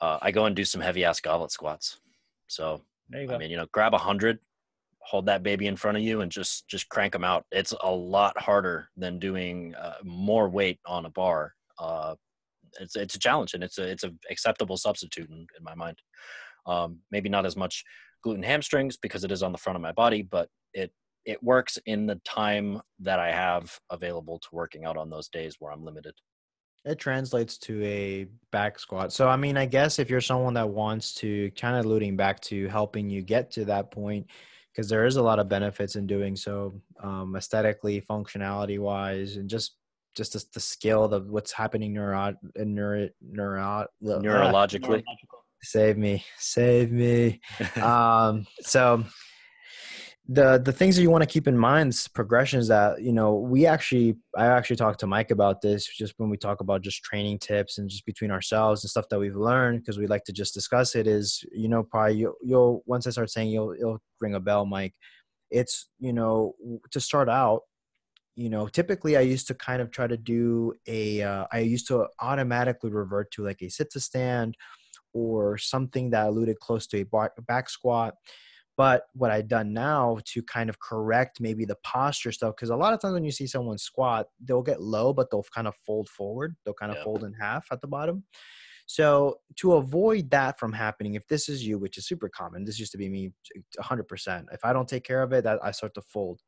Uh, I go and do some heavy ass goblet squats. So There you go. I mean, you know, grab a hundred, hold that baby in front of you, and just just crank them out. It's a lot harder than doing uh, more weight on a bar. Uh, it's it's a challenge, and it's a it's a acceptable substitute in, in my mind. Um, maybe not as much gluten hamstrings because it is on the front of my body, but it it works in the time that I have available to working out on those days where I'm limited. It translates to a back squat. So I mean, I guess if you're someone that wants to kind of alluding back to helping you get to that point, because there is a lot of benefits in doing so, um, aesthetically, functionality wise, and just just the, the skill of what's happening neuro neuro neuro Neurologically, save me, save me. um, so the the things that you want to keep in mind is progressions that you know we actually i actually talked to mike about this just when we talk about just training tips and just between ourselves and stuff that we've learned because we like to just discuss it is you know probably you'll, you'll once i start saying you'll you'll ring a bell mike it's you know to start out you know typically i used to kind of try to do a uh, I used to automatically revert to like a sit to stand or something that alluded close to a back squat but what I've done now to kind of correct maybe the posture stuff, because a lot of times when you see someone squat, they'll get low, but they'll kind of fold forward. They'll kind of Yeah. fold in half at the bottom. So to avoid that from happening, if this is you, which is super common, this used to be me 100%. If I don't take care of it, that I start to fold.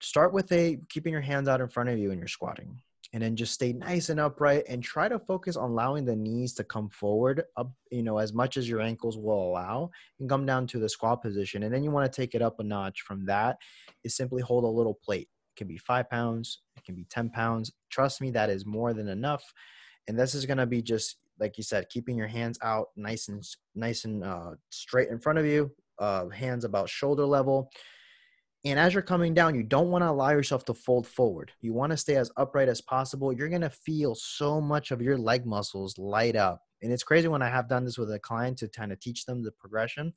Start with a keeping your hands out in front of you when you're squatting and then just stay nice and upright and try to focus on allowing the knees to come forward up you know as much as your ankles will allow and come down to the squat position and then you want to take it up a notch from that is simply hold a little plate. It can be five pounds it can be 10 pounds. Trust me that is more than enough and this is going to be just like you said keeping your hands out nice and nice and uh, straight in front of you uh, hands about shoulder level and as you're coming down, you don't want to allow yourself to fold forward. You want to stay as upright as possible. You're going to feel so much of your leg muscles light up. And it's crazy when I have done this with a client to kind of teach them the progression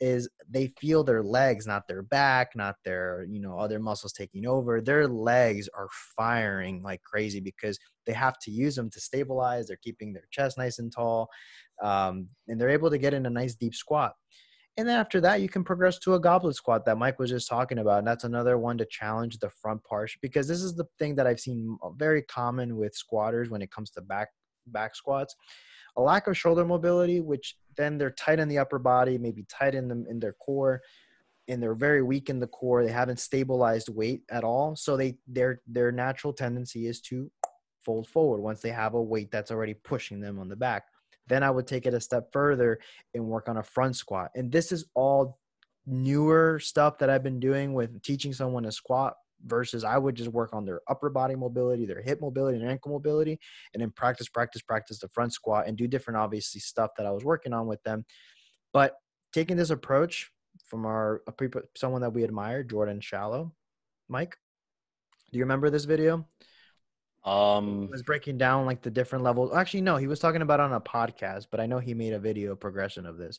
is they feel their legs, not their back, not their, you know, other muscles taking over. Their legs are firing like crazy because they have to use them to stabilize. They're keeping their chest nice and tall. Um, and they're able to get in a nice deep squat. And then after that, you can progress to a goblet squat that Mike was just talking about. And that's another one to challenge the front part because this is the thing that I've seen very common with squatters when it comes to back back squats. A lack of shoulder mobility, which then they're tight in the upper body, maybe tight in them in their core, and they're very weak in the core. They haven't stabilized weight at all. So they their their natural tendency is to fold forward once they have a weight that's already pushing them on the back. Then I would take it a step further and work on a front squat. And this is all newer stuff that I've been doing with teaching someone to squat versus I would just work on their upper body mobility, their hip mobility, and ankle mobility, and then practice, practice, practice the front squat and do different, obviously, stuff that I was working on with them. But taking this approach from our someone that we admire, Jordan Shallow, Mike, do you remember this video? Um, he was breaking down like the different levels. Actually, no, he was talking about on a podcast, but I know he made a video progression of this.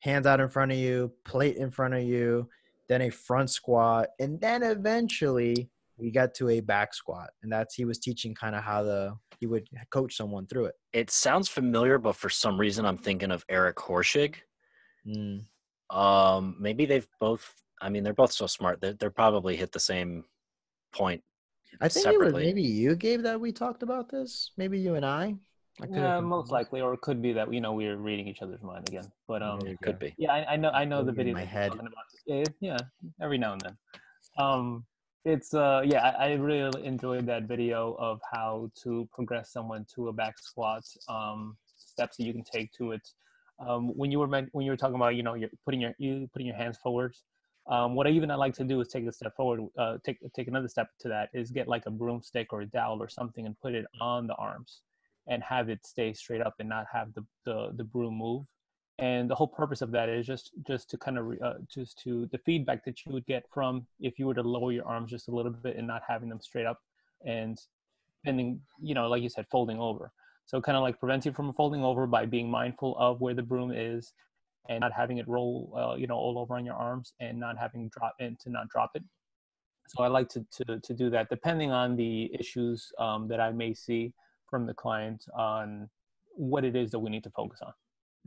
Hands out in front of you, plate in front of you, then a front squat, and then eventually we got to a back squat. And that's he was teaching kind of how the he would coach someone through it. It sounds familiar, but for some reason I'm thinking of Eric Horschig. Mm. Um, maybe they've both. I mean, they're both so smart. They're, they're probably hit the same point I think separately. it was maybe you, Gabe, that we talked about this. Maybe you and I. I yeah, most likely, or it could be that you know we are reading each other's mind again. But um, it could be. Yeah, I, I know. I know the video. My head. Yeah, yeah, every now and then. Um, it's uh, yeah, I, I, really enjoyed that video of how to progress someone to a back squat. Um, steps that you can take to it. Um, when you were meant, when you were talking about you know you're putting your you putting your hands forward um, what I even I like to do is take a step forward, uh, take take another step to that is get like a broomstick or a dowel or something and put it on the arms, and have it stay straight up and not have the the, the broom move. And the whole purpose of that is just just to kind of uh, just to the feedback that you would get from if you were to lower your arms just a little bit and not having them straight up, and bending, you know, like you said, folding over. So kind of like prevents you from folding over by being mindful of where the broom is, and not having it roll, uh, you know, all over on your arms and not having drop and to not drop it. So I like to, to, to do that depending on the issues um, that I may see from the client on what it is that we need to focus on.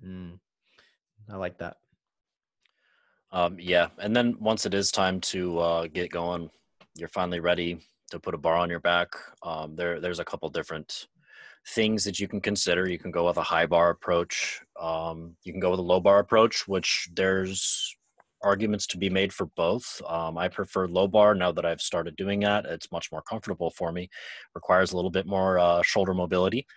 Mm, I like that. Um, yeah. And then once it is time to uh, get going, you're finally ready to put a bar on your back. Um, there, there's a couple different things that you can consider. You can go with a high bar approach. Um, you can go with a low bar approach, which there's arguments to be made for both. Um, I prefer low bar now that I've started doing that. It's much more comfortable for me. Requires a little bit more uh, shoulder mobility.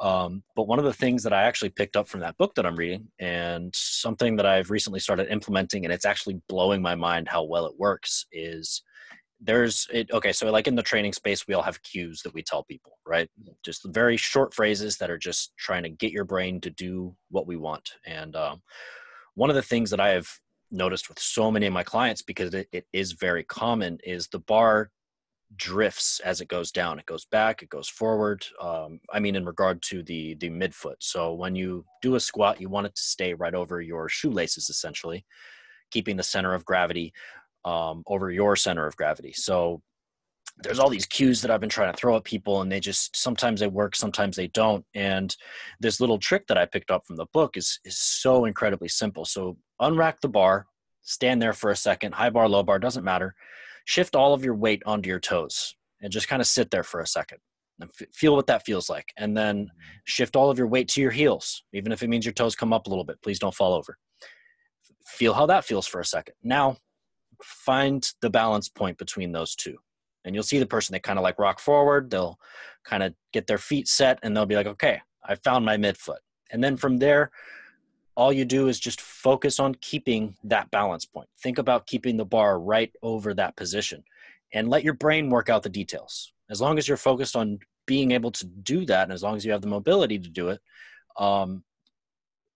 Um, but one of the things that I actually picked up from that book that I'm reading, and something that I've recently started implementing, and it's actually blowing my mind how well it works, is there's it okay so like in the training space we all have cues that we tell people right? Just very short phrases that are just trying to get your brain to do what we want. And um, one of the things that i have noticed with so many of my clients because it, it is very common is the bar drifts as it goes down. It goes back it goes forward um, i mean in regard to the the midfoot. So when you do a squat you want it to stay right over your shoelaces essentially keeping the center of gravity um, over your center of gravity. So there's all these cues that I've been trying to throw at people, and they just sometimes they work, sometimes they don't. And this little trick that I picked up from the book is is so incredibly simple. So unrack the bar, stand there for a second, high bar, low bar, doesn't matter. Shift all of your weight onto your toes and just kind of sit there for a second and f- feel what that feels like. And then shift all of your weight to your heels, even if it means your toes come up a little bit. Please don't fall over. Feel how that feels for a second. Now find the balance point between those two. And you'll see the person they kind of like rock forward, they'll kind of get their feet set and they'll be like, okay, I found my midfoot. And then from there, all you do is just focus on keeping that balance point. Think about keeping the bar right over that position and let your brain work out the details. As long as you're focused on being able to do that, and as long as you have the mobility to do it, um,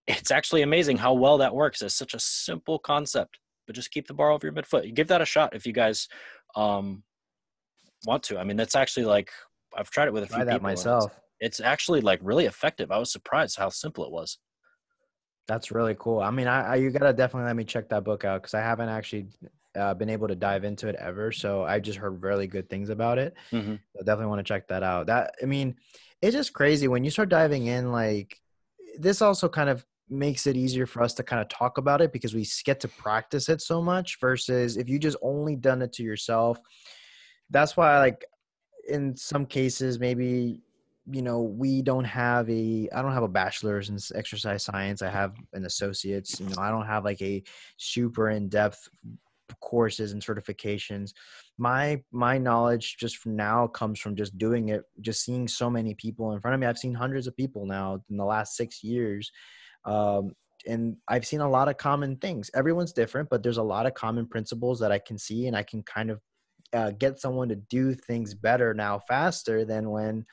it's actually amazing how well that works. It's such a simple concept but just keep the bar over your midfoot. Give that a shot if you guys um, want to. I mean, that's actually like I've tried it with a few people. myself. It's, it's, actually like really effective. I was surprised how simple it was. That's really cool. I mean, I, I you gotta definitely let me check that book out because I haven't actually uh, been able to dive into it ever. So I just heard really good things about it. Mm-hmm. I definitely want to check that out. That I mean, it's just crazy when you start diving in. Like this also kind of makes it easier for us to kind of talk about it because we get to practice it so much versus if you just only done it to yourself. That's why like in some cases maybe you know we don't have a i don't have a bachelor's in exercise science. I have an associate's you know i don't have like a super in-depth courses and certifications. My my knowledge just from now comes from just doing it just seeing so many people in front of me. I've seen hundreds of people now in the last six years um, and i've seen a lot of common things everyone's different but there's a lot of common principles that i can see and i can kind of uh, get someone to do things better now faster than when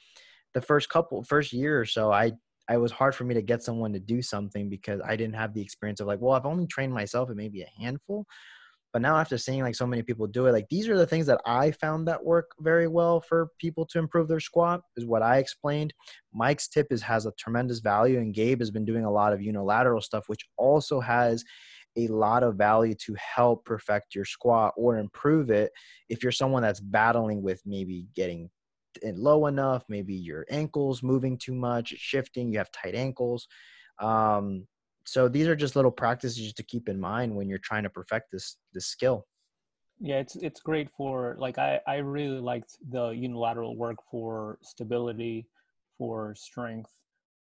the first couple first year or so i I was hard for me to get someone to do something because I didn't have the experience of like, well, I've only trained myself and maybe a handful. But now after seeing like so many people do it, like these are the things that I found that work very well for people to improve their squat is what I explained. Mike's tip is has a tremendous value and Gabe has been doing a lot of unilateral stuff, which also has a lot of value to help perfect your squat or improve it if you're someone that's battling with maybe getting low enough maybe your ankles moving too much shifting you have tight ankles um, so these are just little practices to keep in mind when you're trying to perfect this this skill yeah it's it's great for like i i really liked the unilateral work for stability for strength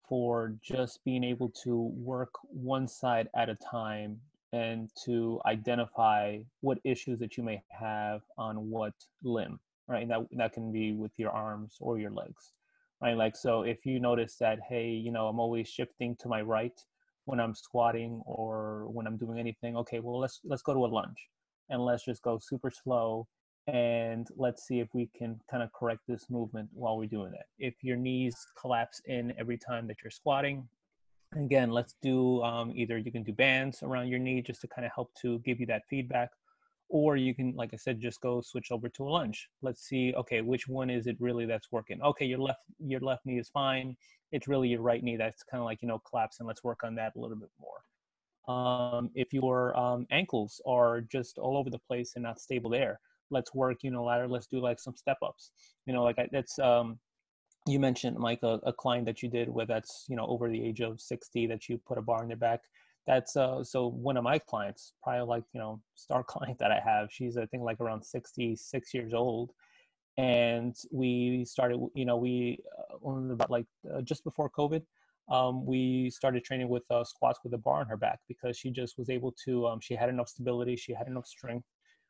for just being able to work one side at a time and to identify what issues that you may have on what limb right? And that that can be with your arms or your legs, right? Like so, if you notice that, hey, you know, I'm always shifting to my right when I'm squatting or when I'm doing anything. Okay, well, let's let's go to a lunge, and let's just go super slow, and let's see if we can kind of correct this movement while we're doing that. If your knees collapse in every time that you're squatting, again, let's do um, either you can do bands around your knee just to kind of help to give you that feedback or you can like i said just go switch over to a lunge let's see okay which one is it really that's working? Okay your left your left knee is fine. It's really your right knee that's kind of like you know collapsing. Let's work on that a little bit more. Um, if your um, ankles are just all over the place and not stable there let's work you know ladder. Let's do like some step ups you know like I, that's um, you mentioned mike a, a client that you did where that's you know over the age of 60 that you put a bar in their back that's uh so one of my clients probably like you know star client that i have she's i think like around 66 years old. And we started you know we uh, about like uh, just before covid um, we started training with uh, squats with a bar on her back because she just was able to um, she had enough stability she had enough strength.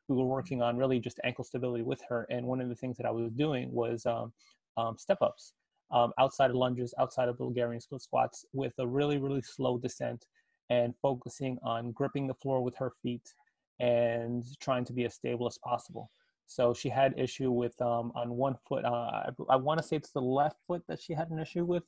We were working on really just ankle stability with her and one of the things that i was doing was um, um step ups um, outside of lunges outside of bulgarian split squats with a really really slow descent and focusing on gripping the floor with her feet and trying to be as stable as possible. So she had issue with um, on one foot. Uh, I, I want to say it's the left foot that she had an issue with,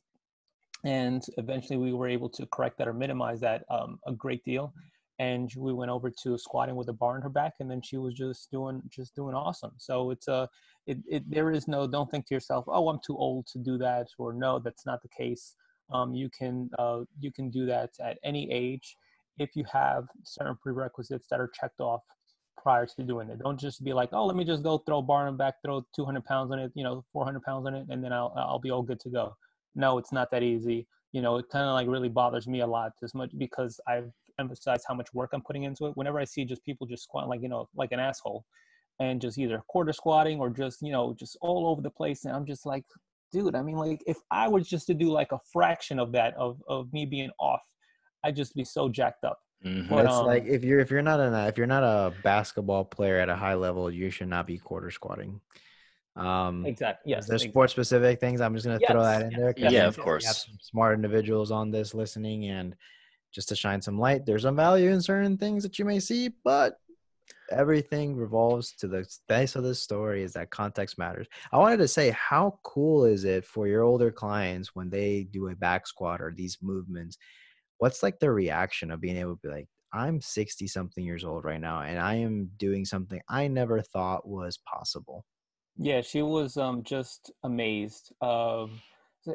and eventually we were able to correct that or minimize that um, a great deal. And we went over to squatting with a bar in her back, and then she was just doing just doing awesome. So it's a it, it there is no don't think to yourself, oh, I'm too old to do that, or no, that's not the case. Um, you can uh, you can do that at any age if you have certain prerequisites that are checked off prior to doing it. Don't just be like, oh, let me just go throw bar back, throw 200 pounds on it, you know, 400 pounds on it, and then I'll I'll be all good to go. No, it's not that easy. You know, it kind of like really bothers me a lot as much because I've emphasized how much work I'm putting into it. Whenever I see just people just squat like you know like an asshole, and just either quarter squatting or just you know just all over the place, and I'm just like, dude, I mean, like if I was just to do like a fraction of that of of me being off, I'd just be so jacked up. Mm-hmm. But, it's um, like if you're if you're not a if you're not a basketball player at a high level, you should not be quarter squatting. Um, exactly. Yes. There's exactly. sport specific things. I'm just gonna yes. throw that in there. Yeah, of course. have some smart individuals on this listening, and just to shine some light, there's some value in certain things that you may see, but everything revolves to the base of the story is that context matters. I wanted to say, how cool is it for your older clients when they do a back squat or these movements? What's like their reaction of being able to be like, I'm 60 something years old right now, and I am doing something I never thought was possible. Yeah, she was um, just amazed. Um,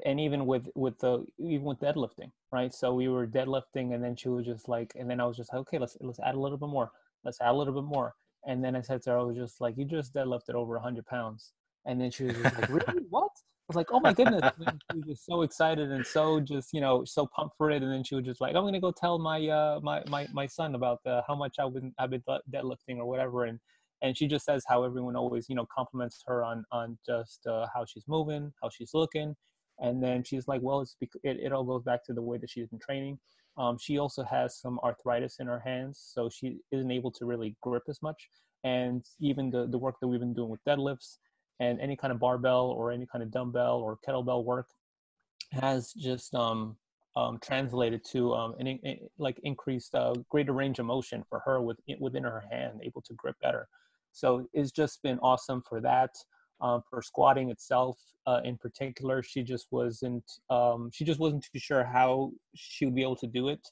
and even with with the even with deadlifting, right? So we were deadlifting, and then she was just like, and then I was just like, okay, let's let's add a little bit more let's add a little bit more. And then I said to her, I was just like, you just deadlifted over 100 pounds. And then she was like, really? What? I was like, oh my goodness. And she was just so excited and so just, you know, so pumped for it. And then she was just like, I'm going to go tell my, uh, my, my, my son about the, how much I've been, I've been deadlifting or whatever. And, and she just says how everyone always, you know, compliments her on, on just uh, how she's moving, how she's looking. And then she's like, well, it's, it, it all goes back to the way that she's been training Um, she also has some arthritis in her hands, so she isn't able to really grip as much. And even the, the work that we've been doing with deadlifts and any kind of barbell or any kind of dumbbell or kettlebell work has just um, um, translated to um, an in, like increased uh, greater range of motion for her with, within her hand, able to grip better. So it's just been awesome for that. Um, for squatting itself, uh, in particular, she just wasn't um, she just wasn't too sure how she would be able to do it.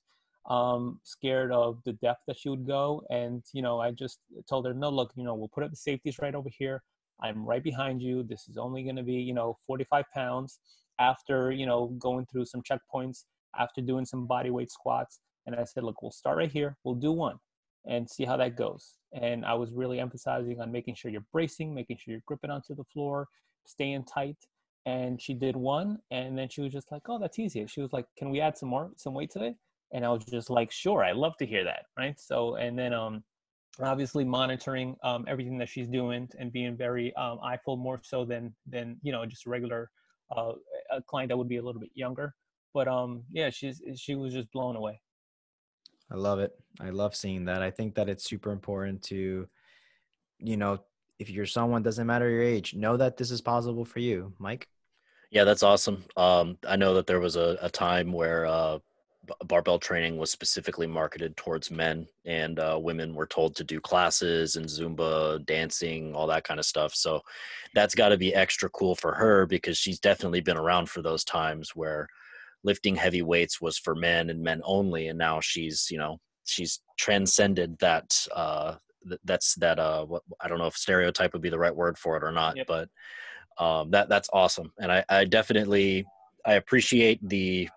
Um, scared of the depth that she would go, and you know, I just told her, no, look, you know, we'll put up the safeties right over here. I'm right behind you. This is only going to be, you know, 45 pounds. After you know going through some checkpoints, after doing some body weight squats, and I said, look, we'll start right here. We'll do one and see how that goes. And I was really emphasizing on making sure you're bracing, making sure you're gripping onto the floor, staying tight. And she did one, and then she was just like, "Oh, that's easy." She was like, "Can we add some more, some weight today?" And I was just like, "Sure, I love to hear that." Right. So, and then um, obviously monitoring um, everything that she's doing and being very um, eyeful more so than than you know just a regular uh, a client that would be a little bit younger. But um, yeah, she's she was just blown away. I love it. I love seeing that. I think that it's super important to, you know, if you're someone, doesn't matter your age, know that this is possible for you. Mike? Yeah, that's awesome. Um, I know that there was a, a time where uh, barbell training was specifically marketed towards men, and uh, women were told to do classes and Zumba, dancing, all that kind of stuff. So that's got to be extra cool for her because she's definitely been around for those times where lifting heavy weights was for men and men only and now she's you know she's transcended that uh that's that uh what i don't know if stereotype would be the right word for it or not yep. but um that that's awesome and i i definitely i appreciate the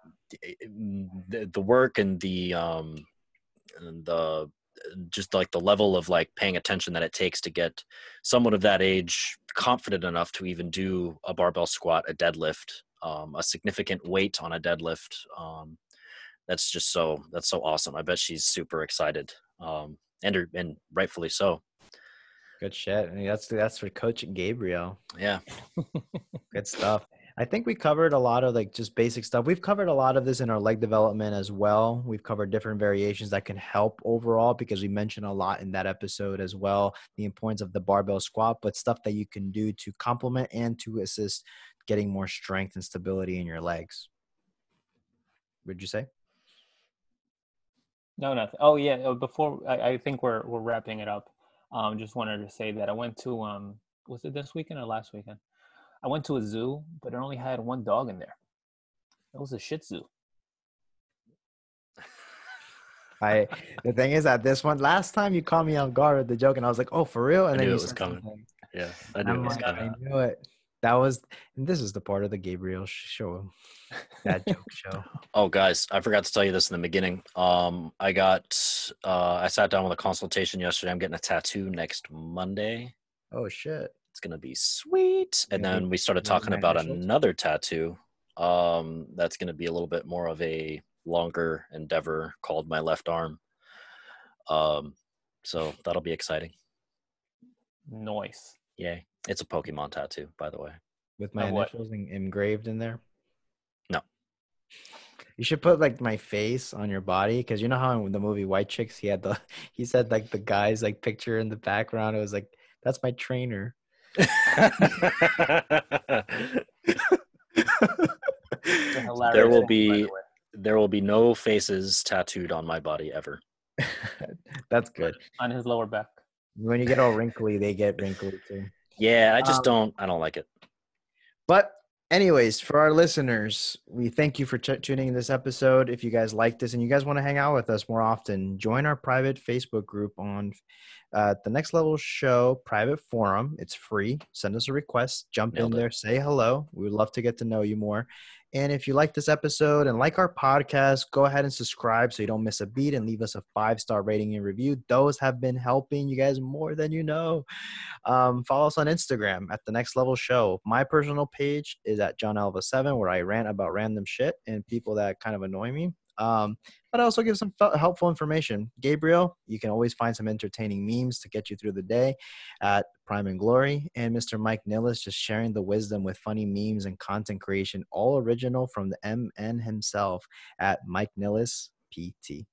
the, the work and the um and the just like the level of like paying attention that it takes to get someone of that age confident enough to even do a barbell squat a deadlift um, a significant weight on a deadlift. Um, that's just so that's so awesome. I bet she's super excited, um, and and rightfully so. Good shit. I mean, that's that's for Coach Gabriel. Yeah, good stuff. I think we covered a lot of like just basic stuff. We've covered a lot of this in our leg development as well. We've covered different variations that can help overall because we mentioned a lot in that episode as well the importance of the barbell squat, but stuff that you can do to complement and to assist getting more strength and stability in your legs. Would you say? No, nothing. Oh yeah. Uh, before I, I think we're we're wrapping it up. Um, just wanted to say that I went to um, was it this weekend or last weekend? I went to a zoo, but it only had one dog in there. It was a Shih Tzu. I the thing is that this one last time you called me on guard with the joke, and I was like, "Oh, for real?" And I then knew it was coming. Something. Yeah, I knew it was like, coming. I knew it that was and this is the part of the Gabriel show. That joke show. Oh guys, I forgot to tell you this in the beginning. Um I got uh I sat down with a consultation yesterday. I'm getting a tattoo next Monday. Oh shit. It's gonna be sweet. And then we started talking about another tattoo. Um that's gonna be a little bit more of a longer endeavor called my left arm. Um so that'll be exciting. Nice. Yay. It's a Pokemon tattoo, by the way. With my initials engraved in there? No. You should put like my face on your body because you know how in the movie White Chicks he had the he said like the guy's like picture in the background. It was like that's my trainer. there will be there will be no faces tattooed on my body ever. that's good. On his lower back. When you get all wrinkly, they get wrinkly too. Yeah, I just um, don't. I don't like it. But anyways, for our listeners, we thank you for t- tuning in this episode. If you guys like this and you guys want to hang out with us more often, join our private Facebook group on uh, the Next Level Show private forum. It's free. Send us a request. Jump Nailed in it. there. Say hello. We would love to get to know you more. And if you like this episode and like our podcast, go ahead and subscribe so you don't miss a beat and leave us a five star rating and review. Those have been helping you guys more than you know. Um, follow us on Instagram at the Next Level Show. My personal page is at John Alva Seven, where I rant about random shit and people that kind of annoy me. Um, but I also give some helpful information. Gabriel, you can always find some entertaining memes to get you through the day at Prime and Glory. And Mr. Mike Nilles just sharing the wisdom with funny memes and content creation, all original from the MN himself at Mike Nilles PT.